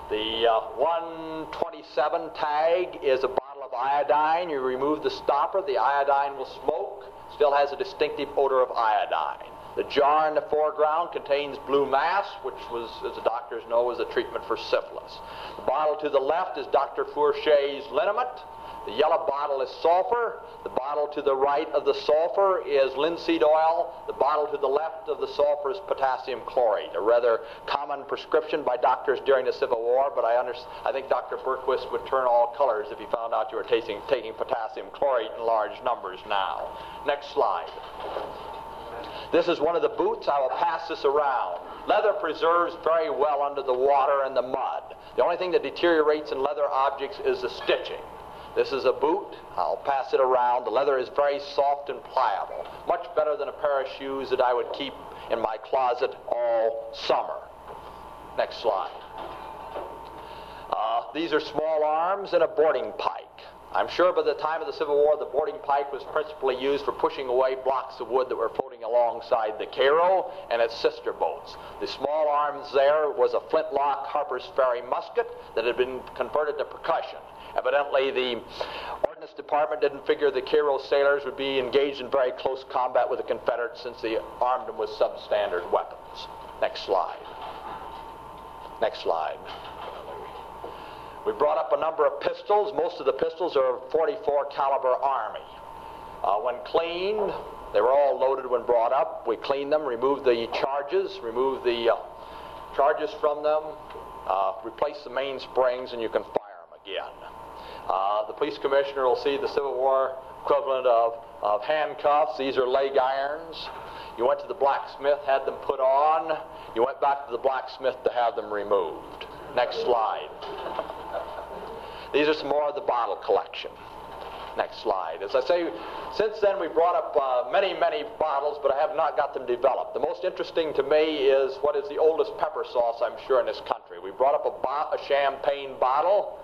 The uh, 127 tag is a iodine. You remove the stopper, the iodine will smoke. Still has a distinctive odor of iodine. The jar in the foreground contains blue mass, which was, as the doctors know, is a treatment for syphilis. The bottle to the left is Dr. Fourchet's liniment. The yellow bottle is sulfur. The bottle to the right of the sulfur is linseed oil. The bottle to the left of the sulfur is potassium chlorate, a rather common prescription by doctors during the Civil War, but I, under, I think Dr. Berquist would turn all colors if he found out you were taking, taking potassium chlorate in large numbers now. Next slide. This is one of the boots. I will pass this around. Leather preserves very well under the water and the mud. The only thing that deteriorates in leather objects is the stitching. This is a boot. I'll pass it around. The leather is very soft and pliable. Much better than a pair of shoes that I would keep in my closet all summer. Next slide. Uh, these are small arms and a boarding pike. I'm sure by the time of the Civil War, the boarding pike was principally used for pushing away blocks of wood that were floating alongside the Cairo and its sister boats. The small arms there was a flintlock Harper's Ferry musket that had been converted to percussion. Evidently, the Ordnance Department didn't figure the Cairo sailors would be engaged in very close combat with the Confederates since they armed them with substandard weapons. Next slide. Next slide. We brought up a number of pistols. Most of the pistols are 44 caliber Army. Uh, when cleaned, they were all loaded when brought up. We cleaned them, removed the charges, removed the uh, charges from them, uh, replaced the mainsprings, and you can fire them again. Uh, the police commissioner will see the Civil War equivalent of, of handcuffs. These are leg irons. You went to the blacksmith, had them put on. You went back to the blacksmith to have them removed. Next slide. These are some more of the bottle collection. Next slide. As I say, since then we brought up uh, many, many bottles, but I have not got them developed. The most interesting to me is what is the oldest pepper sauce, I'm sure, in this country. We brought up a, bo- a champagne bottle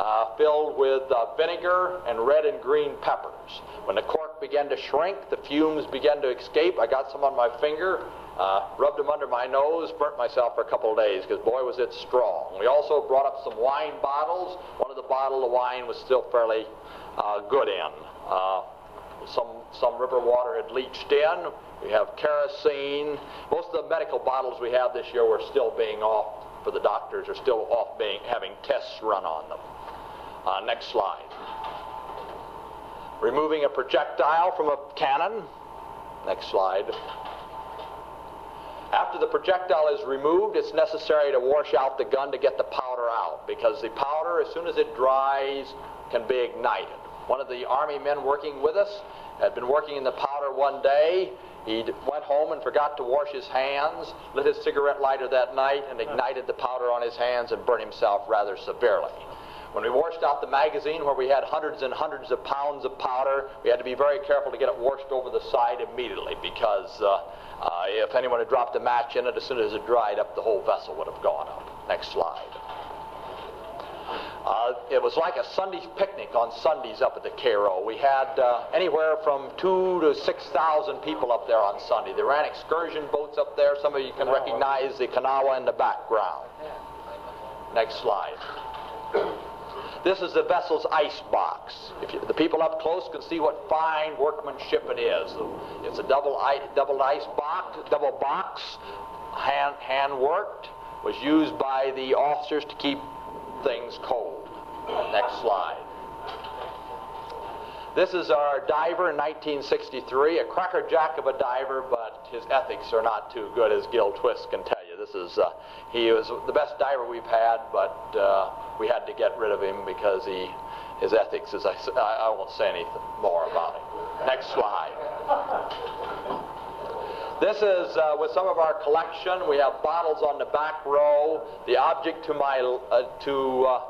uh, filled with uh, vinegar and red and green peppers. When the cork began to shrink, the fumes began to escape. I got some on my finger, uh, rubbed them under my nose, burnt myself for a couple of days because boy was it strong. We also brought up some wine bottles. One of the bottle of wine was still fairly uh, good in. Uh, some some river water had leached in. We have kerosene. Most of the medical bottles we have this year were still being off for the doctors are still off being having tests run on them. Uh, next slide. Removing a projectile from a cannon. Next slide. After the projectile is removed, it's necessary to wash out the gun to get the powder out because the powder, as soon as it dries, can be ignited. One of the Army men working with us had been working in the powder one day. He went home and forgot to wash his hands, lit his cigarette lighter that night, and ignited the powder on his hands and burned himself rather severely. When we washed out the magazine where we had hundreds and hundreds of pounds of powder, we had to be very careful to get it washed over the side immediately because uh, uh, if anyone had dropped a match in it, as soon as it dried up, the whole vessel would have gone up. Next slide. Uh, it was like a Sunday picnic on Sundays up at the Cairo. We had uh, anywhere from two to six thousand people up there on Sunday. They ran excursion boats up there. Some of you can recognize the Kanawha in the background. Next slide. This is the vessel's ice box. If you, the people up close can see what fine workmanship it is. It's a double, ice, double ice box, double box, hand, hand worked, was used by the officers to keep things cold. Next slide. This is our diver in 1963, a crackerjack of a diver, but his ethics are not too good, as Gil Twist can tell. This is uh, he was the best diver we've had, but uh, we had to get rid of him because he his ethics. As I I won't say anything more about it. Next slide. This is uh, with some of our collection. We have bottles on the back row. The object to my uh, to uh,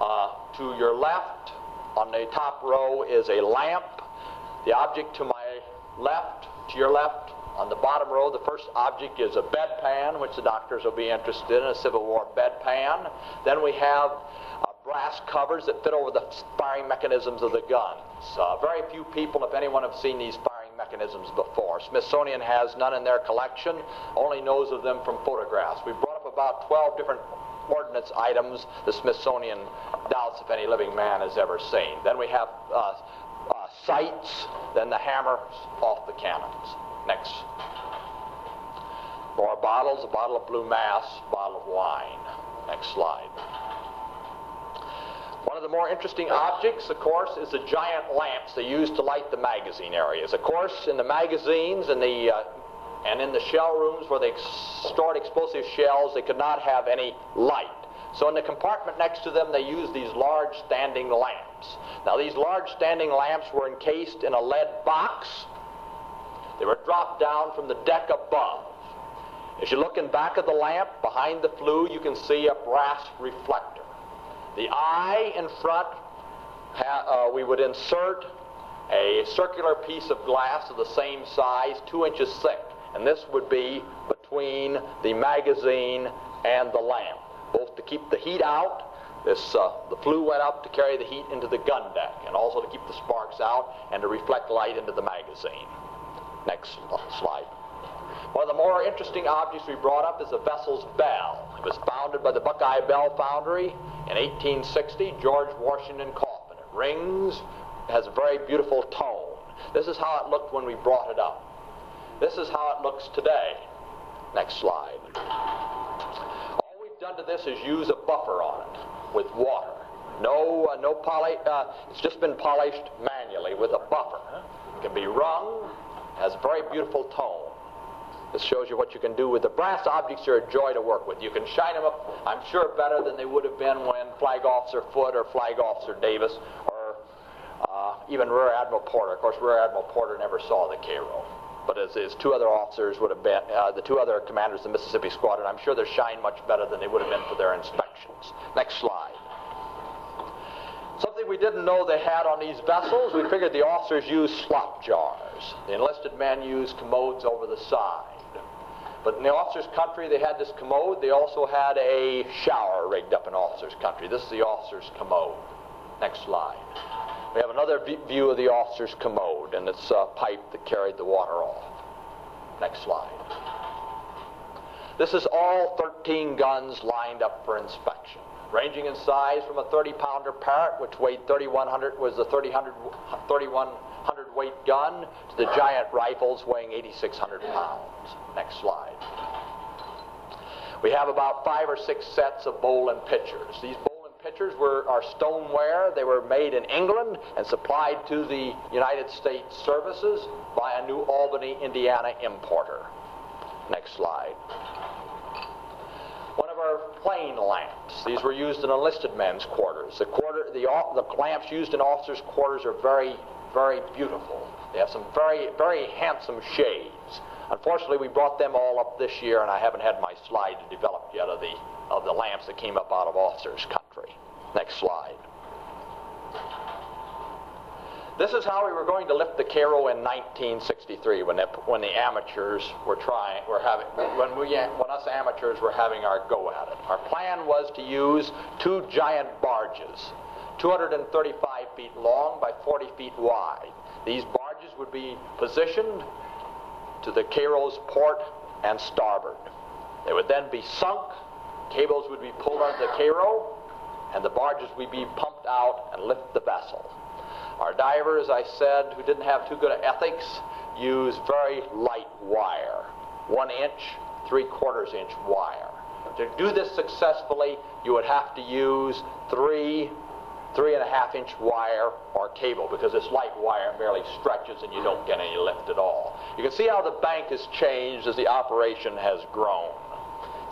uh, to your left on the top row is a lamp. The object to my left, to your left, on the bottom row, the first object is a bedpan, which the doctors will be interested in, a Civil War bedpan. Then we have uh, brass covers that fit over the firing mechanisms of the guns. Uh, very few people, if anyone, have seen these firing mechanisms before. Smithsonian has none in their collection, only knows of them from photographs. We brought up about 12 different ordnance items the Smithsonian doubts if any living man has ever seen. Then we have uh, uh, sights, then the hammers off the cannons. Next. More bottles, a bottle of blue mass, a bottle of wine. Next slide. One of the more interesting objects, of course, is the giant lamps they use to light the magazine areas. Of course, in the magazines and the uh, and in the shell rooms where they stored explosive shells, they could not have any light. So in the compartment next to them, they used these large standing lamps. Now these large standing lamps were encased in a lead box They were dropped down from the deck above. As you look in back of the lamp, behind the flue, you can see a brass reflector. The eye in front, uh, we would insert a circular piece of glass of the same size, two inches thick, and this would be between the magazine and the lamp, both to keep the heat out. This, uh, the flue went up to carry the heat into the gun deck, and also to keep the sparks out and to reflect light into the magazine. Next slide. One of the more interesting objects we brought up is the vessel's bell. It was founded by the Buckeye Bell Foundry in 1860, George Washington Coffin. It rings, has a very beautiful tone. This is how it looked when we brought it up. This is how it looks today. Next slide. All we've done to this is use a buffer on it with water. No, uh, no poly. Uh, it's just been polished manually with a buffer. It can be rung. Has a very beautiful tone. This shows you what you can do with the brass objects. Are a joy to work with. You can shine them up. I'm sure better than they would have been when Flag Officer Foote or Flag Officer Davis or uh, even Rear Admiral Porter. Of course, Rear Admiral Porter never saw the Cairo but as his two other officers would have been, uh, the two other commanders of the Mississippi Squadron, I'm sure they're shine much better than they would have been for their inspections. Next slide. Something we didn't know they had on these vessels, we figured the officers used slop jars. The enlisted men used commodes over the side. But in the officers' country, they had this commode. They also had a shower rigged up in officers' country. This is the officers' commode. Next slide. We have another view of the officer's commode, and it's a pipe that carried the water off. Next slide. This is all 13 guns lined up for inspection, ranging in size from a 30-pounder Parrott, which weighed 3,100, was a 3,100 weight gun, to the giant rifles weighing 8,600 pounds. Next slide. We have about five or six sets of bowl and pitchers. These bowling pitchers were are stoneware. They were made in England and supplied to the United States services by a New Albany, Indiana importer. Next slide. Plain lamps. These were used in enlisted men's quarters. The quarter, the, the lamps used in officers' quarters are very, very beautiful. They have some very, very handsome shades. Unfortunately, we brought them all up this year, and I haven't had my slide developed yet of the of the lamps that came up out of officers' country. Next slide. This is how we were going to lift the Cairo in 1963 when, when the amateurs were trying, were having, when, we, when us amateurs were having our go at it. Our plan was to use two giant barges, 235 feet long by 40 feet wide. These barges would be positioned to the Cairo's port and starboard. They would then be sunk Cables would be pulled under the Cairo, and the barges would be pumped out and lift the vessel. Our divers, I said, who didn't have too good ethics, used very light wire, one inch, three quarters inch wire. To do this successfully, you would have to use three, three and a half inch wire or cable because this light wire merely stretches and you don't get any lift at all. You can see how the bank has changed as the operation has grown.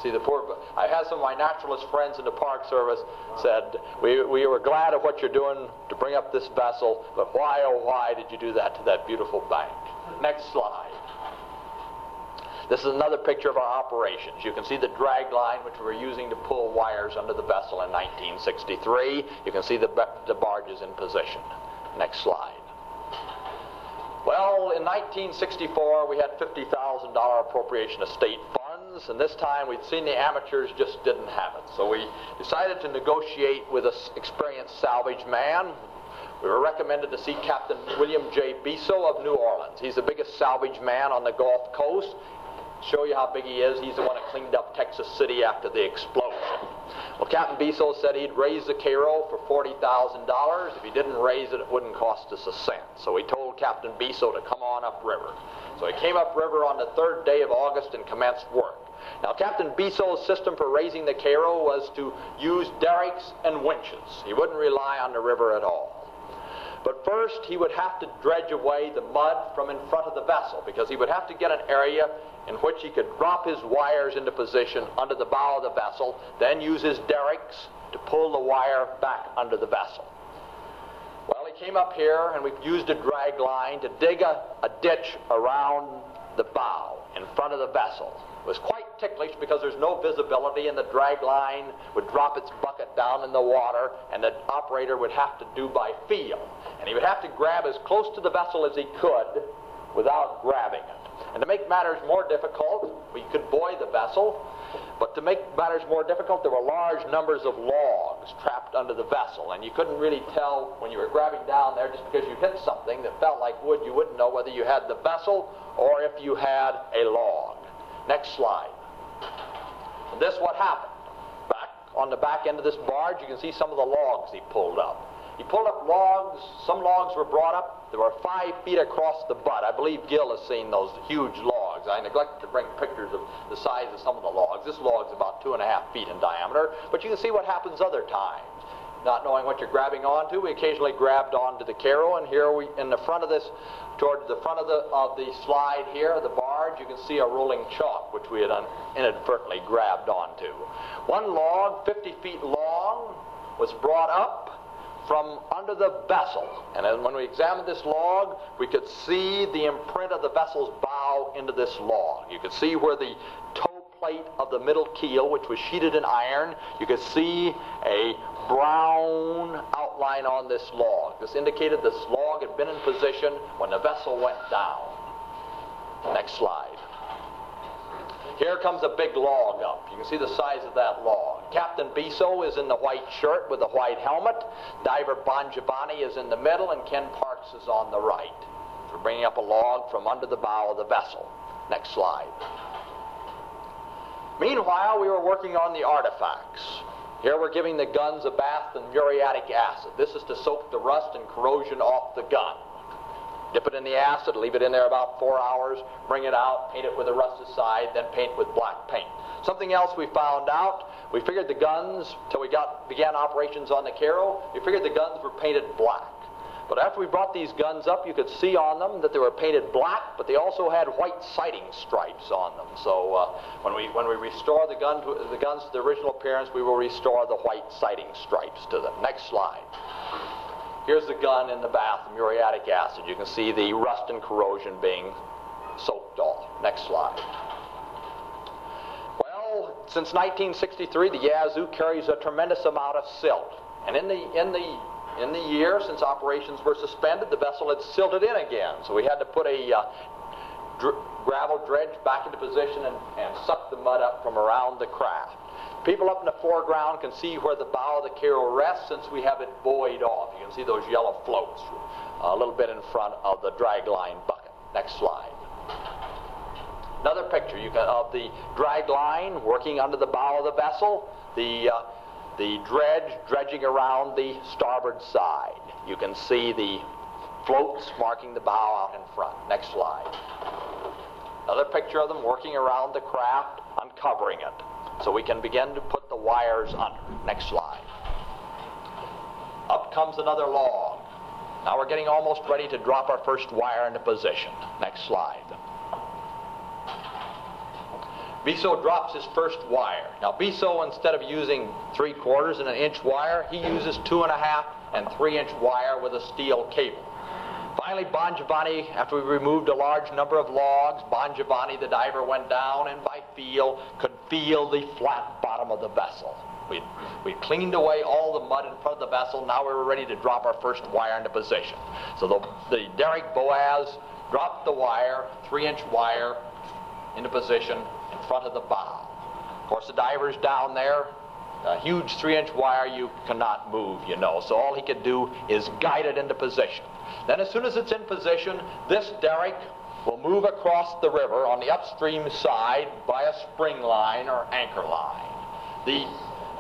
See, the poor, I had some of my naturalist friends in the Park Service said, we, we were glad of what you're doing to bring up this vessel, but why, oh, why did you do that to that beautiful bank? Next slide. This is another picture of our operations. You can see the drag line which we were using to pull wires under the vessel in 1963. You can see the, the barges in position. Next slide. Well, in 1964, we had $50,000 appropriation of state and this time we'd seen the amateurs just didn't have it. So we decided to negotiate with an experienced salvage man. We were recommended to see Captain William J. Bisso of New Orleans. He's the biggest salvage man on the Gulf Coast. Show you how big he is. He's the one that cleaned up Texas City after the explosion. Well, Captain Bisso said he'd raise the Cairo for $40,000. If he didn't raise it, it wouldn't cost us a cent. So we told Captain Bisso to come on upriver. So he came upriver on the third day of August and commenced work. Now, Captain Bisso's system for raising the Cairo was to use derricks and winches. He wouldn't rely on the river at all. But first, he would have to dredge away the mud from in front of the vessel because he would have to get an area in which he could drop his wires into position under the bow of the vessel, then use his derricks to pull the wire back under the vessel. Well, he came came up here and we used a drag line to dig a, a ditch around the bow in front of the vessel. It was quite ticklish because there's no visibility and the drag line would drop its bucket down in the water and the operator would have to do by feel. And he would have to grab as close to the vessel as he could without grabbing it. And to make matters more difficult, we could buoy the vessel, but to make matters more difficult, there were large numbers of logs trapped under the vessel, and you couldn't really tell when you were grabbing down there just because you hit something that felt like wood, you wouldn't know whether you had the vessel or if you had a log. Next slide. And this what happened. Back on the back end of this barge, you can see some of the logs he pulled up. He pulled up logs. Some logs were brought up. They were five feet across the butt. I believe Gil has seen those huge logs. I neglected to bring pictures of the size of some of the logs. This log's about two and a half feet in diameter, but you can see what happens other times. Not knowing what you're grabbing onto, we occasionally grabbed onto the Cairo, and here we, in the front of this, toward the front of the of the slide here, the barge, you can see a rolling chalk, which we had inadvertently grabbed onto. One log, 50 feet long, was brought up from under the vessel. And then when we examined this log, we could see the imprint of the vessel's bow into this log. You could see where the toe plate of the middle keel, which was sheeted in iron, you could see a brown outline on this log. This indicated this log had been in position when the vessel went down. Next slide. Here comes a big log up. You can see the size of that log. Captain Bisso is in the white shirt with the white helmet. Diver Bon Giovanni is in the middle, and Ken Parks is on the right. We're bringing up a log from under the bow of the vessel. Next slide. Meanwhile, we were working on the artifacts. Here we're giving the guns a bath in muriatic acid. This is to soak the rust and corrosion off the gun. Dip it in the acid, leave it in there about four hours, bring it out, paint it with a rusted side, then paint with black paint. Something else we found out, we figured the guns, till we got began operations on the Cairo, we figured the guns were painted black. But after we brought these guns up, you could see on them that they were painted black, but they also had white sighting stripes on them. So uh, when we when we restore the gun to, the guns to the original appearance, we will restore the white sighting stripes to them. Next slide. Here's the gun in the bath, muriatic acid. You can see the rust and corrosion being soaked off. Next slide. Well, since 1963, the Yazoo carries a tremendous amount of silt, and in the in the in the year since operations were suspended, the vessel had silted in again. So we had to put a uh, dr- gravel dredge back into position and, and suck the mud up from around the craft. People up in the foreground can see where the bow of the Cairo rests since we have it buoyed off. You can see those yellow floats a little bit in front of the drag line bucket. Next slide. Another picture you can, of the drag line working under the bow of the vessel. The uh, the dredge dredging around the starboard side. You can see the floats marking the bow out in front. Next slide. Another picture of them working around the craft, uncovering it. So we can begin to put the wires under. Next slide. Up comes another log. Now we're getting almost ready to drop our first wire into position. Next slide. Bisso drops his first wire. Now Bisso, instead of using three quarters and an inch wire, he uses two and a half and three inch wire with a steel cable. Finally, Bon Giovanni, after we removed a large number of logs, Bon Giovanni, the diver, went down and by feel could feel the flat bottom of the vessel. We we cleaned away all the mud in front of the vessel. Now we were ready to drop our first wire into position. So the, the Derrick Boaz dropped the wire, three inch wire, into position front of the bow. Of course, the diver's down there. A huge three-inch wire you cannot move, you know. So all he could do is guide it into position. Then as soon as it's in position, this derrick will move across the river on the upstream side by a spring line or anchor line. The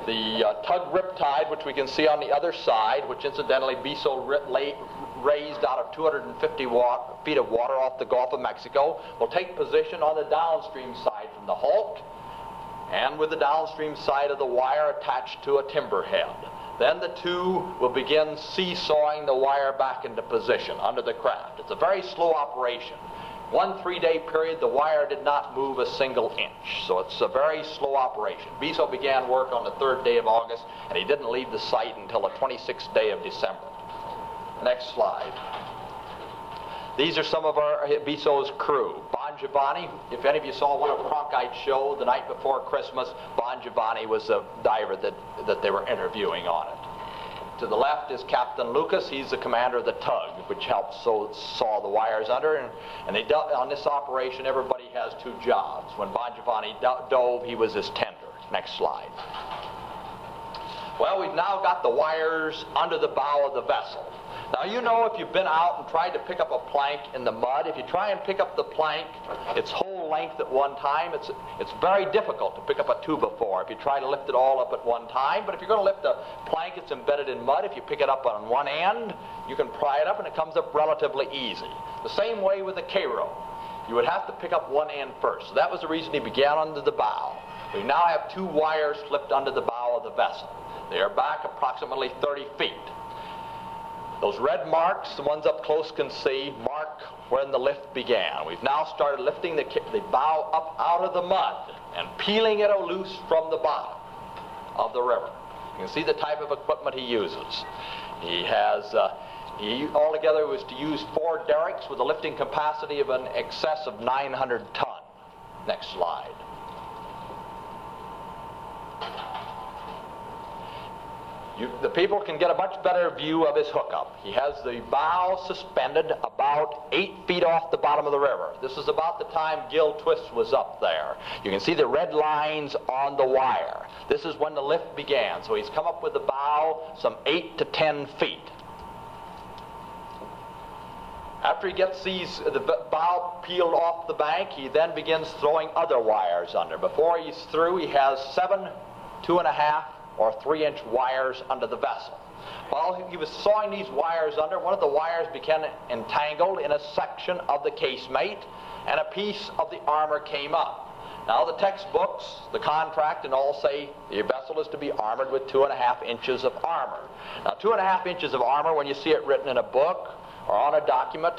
the uh, tug riptide, which we can see on the other side, which incidentally Bisso raised out of 250 watt, feet of water off the Gulf of Mexico, will take position on the downstream side from the hulk, and with the downstream side of the wire attached to a timber head. Then the two will begin seesawing the wire back into position under the craft. It's a very slow operation. One three-day period, the wire did not move a single inch, so it's a very slow operation. Bisso began work on the third day of August, and he didn't leave the site until the 26th day of December. Next slide. These are some of our Bisso's crew. Bon Giovanni, if any of you saw one of Cronkite's show the night before Christmas, Bon Giovanni was the diver that, that they were interviewing on it. To the left is Captain Lucas. He's the commander of the tug, which helps so, saw the wires under. And, and they on this operation, everybody has two jobs. When Bon Giovanni dove, he was his tender. Next slide. Well, we've now got the wires under the bow of the vessel. Now, you know if you've been out and tried to pick up a plank in the mud, if you try and pick up the plank its whole length at one time, it's, it's very difficult to pick up a 2 before if you try to lift it all up at one time. But if you're going to lift a plank that's embedded in mud, if you pick it up on one end, you can pry it up and it comes up relatively easy. The same way with the Cairo. You would have to pick up one end first. So that was the reason he began under the bow. We now have two wires slipped under the bow of the vessel. They are back approximately 30 feet. Those red marks, the ones up close can see, mark when the lift began. We've now started lifting the, the bow up out of the mud and peeling it loose from the bottom of the river. You can see the type of equipment he uses. He has, uh, he altogether was to use four derricks with a lifting capacity of an excess of 900 ton. Next slide. You, the people can get a much better view of his hookup. He has the bow suspended about eight feet off the bottom of the river. This is about the time Gil Twist was up there. You can see the red lines on the wire. This is when the lift began. So he's come up with the bow some eight to ten feet. After he gets these, the bow peeled off the bank, he then begins throwing other wires under. Before he's through, he has seven, two and a half, or three inch wires under the vessel. While he was sawing these wires under, one of the wires became entangled in a section of the casemate, and a piece of the armor came up. Now, the textbooks, the contract, and all say the vessel is to be armored with two and a half inches of armor. Now, two and a half inches of armor, when you see it written in a book or on a document,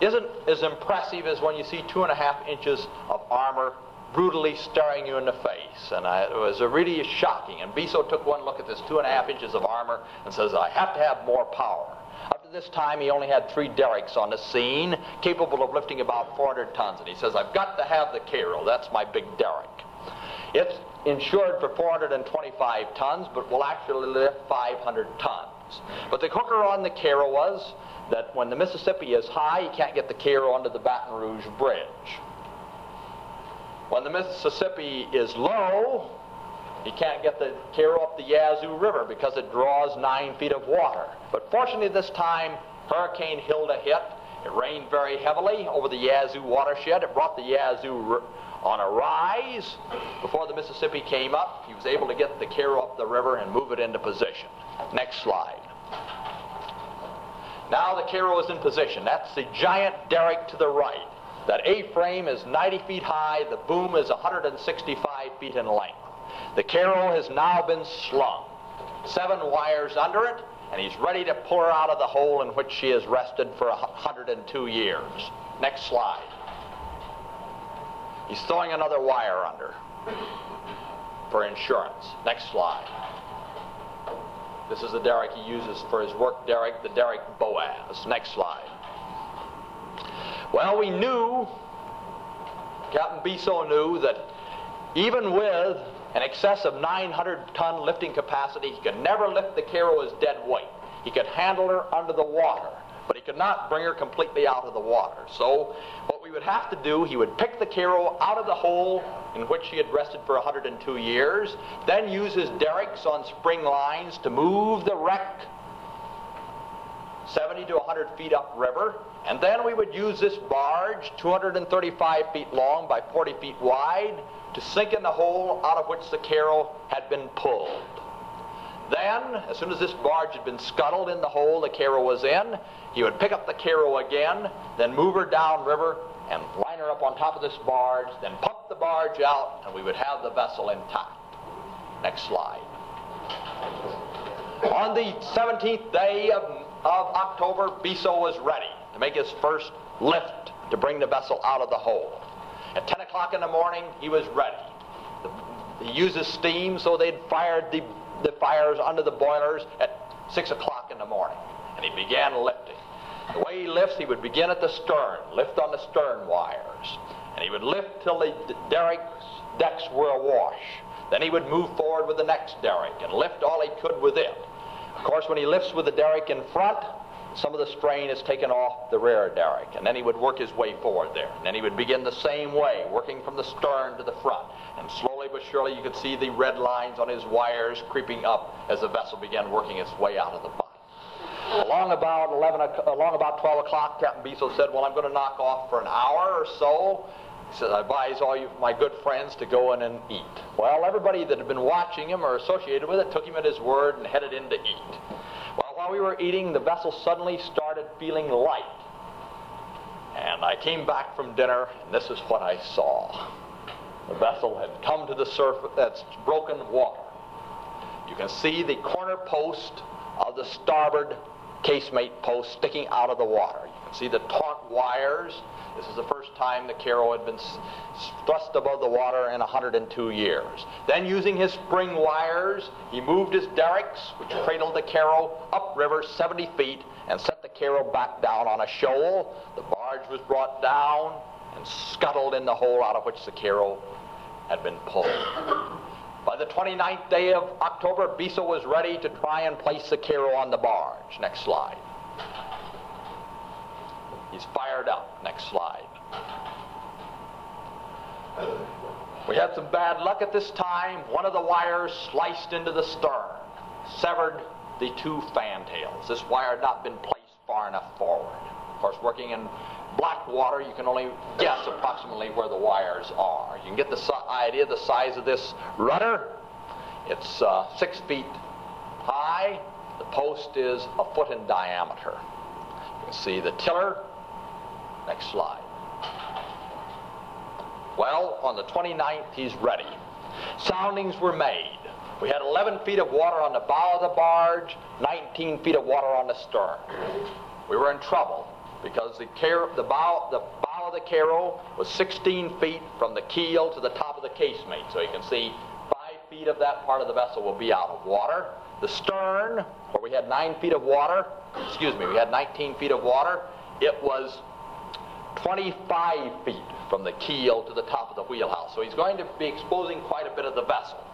isn't as impressive as when you see two and a half inches of armor brutally staring you in the face. And I, it was really shocking. And Bisso took one look at this two and a half inches of armor and says, I have to have more power. Up to this time, he only had three derricks on the scene, capable of lifting about 400 tons. And he says, I've got to have the Cairo. That's my big derrick. It's insured for 425 tons, but will actually lift 500 tons. But the hooker on the Cairo was that when the Mississippi is high, you can't get the Cairo under the Baton Rouge Bridge. When the Mississippi is low, you can't get the Cairo up the Yazoo River because it draws nine feet of water. But fortunately this time, Hurricane Hilda hit. It rained very heavily over the Yazoo watershed. It brought the Yazoo on a rise. Before the Mississippi came up, he was able to get the Cairo up the river and move it into position. Next slide. Now the Cairo is in position. That's the giant derrick to the right. That A-frame is 90 feet high. The boom is 165 feet in length. The Cairo has now been slung. Seven wires under it, and he's ready to pull her out of the hole in which she has rested for 102 years. Next slide. He's throwing another wire under for insurance. Next slide. This is the derrick he uses for his work derrick, the derrick Boaz. Next slide. Well, we knew, Captain Bisso knew that even with an excess of 900 ton lifting capacity, he could never lift the Cairo as dead weight. He could handle her under the water, but he could not bring her completely out of the water. So what we would have to do, he would pick the Cairo out of the hole in which she had rested for 102 years, then use his derricks on spring lines to move the wreck 70 to 100 feet upriver, and then we would use this barge, 235 feet long by 40 feet wide, to sink in the hole out of which the Cairo had been pulled. Then, as soon as this barge had been scuttled in the hole the Cairo was in, he would pick up the Cairo again, then move her downriver and line her up on top of this barge, then pump the barge out, and we would have the vessel intact. Next slide. On the 17th day of, of October, Bisso was ready to make his first lift to bring the vessel out of the hole. At 10 o'clock in the morning, he was ready. He uses steam, so they'd fired the, the fires under the boilers at 6 o'clock in the morning. And he began lifting. The way he lifts, he would begin at the stern, lift on the stern wires, and he would lift till the derrick's decks were awash. Then he would move forward with the next derrick and lift all he could with it. Of course, when he lifts with the derrick in front, some of the strain is taken off the rear derrick, and then he would work his way forward there. And then he would begin the same way, working from the stern to the front. And slowly but surely, you could see the red lines on his wires creeping up as the vessel began working its way out of the bottom. Along about 11, along about 12 o'clock, Captain Bisso said, "Well, I'm going to knock off for an hour or so." Said, "I advise all you, my good friends, to go in and eat." Well, everybody that had been watching him or associated with it took him at his word and headed in to eat. Well, while we were eating, the vessel suddenly started feeling light. And I came back from dinner, and this is what I saw. The vessel had come to the surface, that's broken water. You can see the corner post of the starboard casemate post sticking out of the water. See the taut wires. This is the first time the Cairo had been thrust above the water in 102 years. Then, using his spring wires, he moved his derricks, which cradled the Cairo upriver 70 feet, and set the Cairo back down on a shoal. The barge was brought down and scuttled in the hole out of which the Cairo had been pulled. By the 29th day of October, Bisso was ready to try and place the Cairo on the barge. Next slide. He's fired up. Next slide. We had some bad luck at this time. One of the wires sliced into the stern, severed the two fantails. This wire had not been placed far enough forward. Of course, working in black water, you can only guess approximately where the wires are. You can get the si idea the size of this rudder. It's uh, six feet high. The post is a foot in diameter. You can see the tiller. Next slide. Well, on the 29th, he's ready. Soundings were made. We had 11 feet of water on the bow of the barge, 19 feet of water on the stern. We were in trouble because the, car- the, bow, the bow of the Cairo was 16 feet from the keel to the top of the casemate. So you can see five feet of that part of the vessel will be out of water. The stern, where we had nine feet of water, excuse me, we had 19 feet of water, it was 25 feet from the keel to the top of the wheelhouse. So he's going to be exposing quite a bit of the vessel.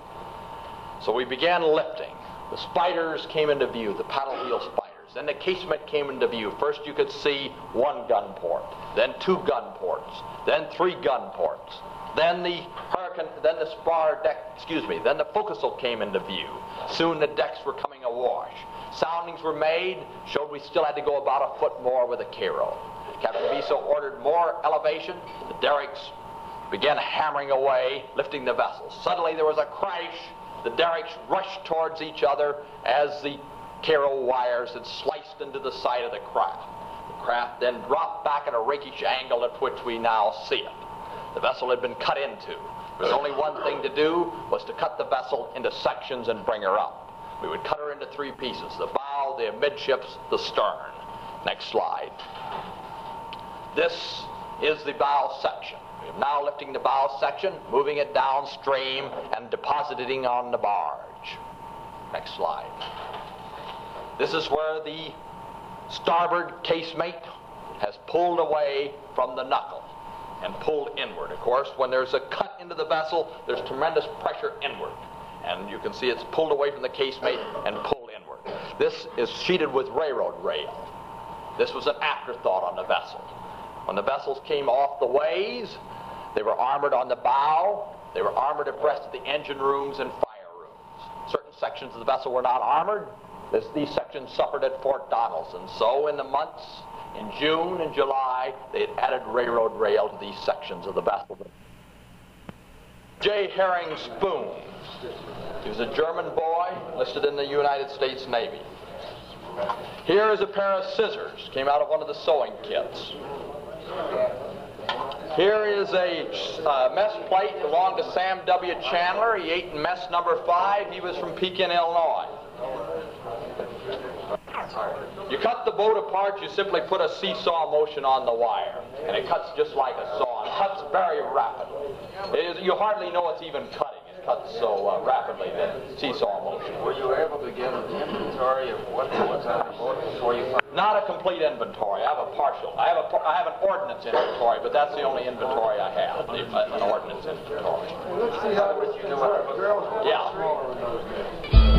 So we began lifting. The spiders came into view, the paddle wheel spiders. Then the casemate came into view. First you could see one gun port, then two gun ports, then three gun ports. Then the hurricane, then the spar deck, excuse me, then the forecastle came into view. Soon the decks were coming awash. Soundings were made, showed we still had to go about a foot more with a Cairo. Captain Bisso ordered more elevation. The derricks began hammering away, lifting the vessel. Suddenly there was a crash. The derricks rushed towards each other as the Cairo wires had sliced into the side of the craft. The craft then dropped back at a rakish angle at which we now see it. The vessel had been cut into. There was only one thing to do, was to cut the vessel into sections and bring her up. We would cut her into three pieces, the bow, the amidships, the stern. Next slide. This is the bow section. We are now lifting the bow section, moving it downstream, and depositing on the barge. Next slide. This is where the starboard casemate has pulled away from the knuckle and pulled inward. Of course, when there's a cut into the vessel, there's tremendous pressure inward. And you can see it's pulled away from the casemate and pulled inward. This is sheeted with railroad rail. This was an afterthought on the vessel. When the vessels came off the ways, they were armored on the bow, they were armored abreast of the engine rooms and fire rooms. Certain sections of the vessel were not armored. This, these sections suffered at Fort Donelson. So in the months in June and July, they had added railroad rail to these sections of the vessel. J. Herring Spoon. He was a German boy listed in the United States Navy. Here is a pair of scissors, came out of one of the sewing kits. Here is a uh, mess plate belonged to Sam W. Chandler. He ate in mess number five. He was from Pekin, Illinois. You cut the boat apart, you simply put a seesaw motion on the wire, and it cuts just like a saw. It cuts very rapidly. You hardly know it's even cutting. It cut so uh, rapidly the seesaw motion. Were you able to get an inventory of what was on the boat before you found? Not a complete inventory. I have a partial. I have a par- I have an ordnance inventory, but that's the only inventory I have. the- An ordnance inventory. In other words, you knew what the was. Yeah.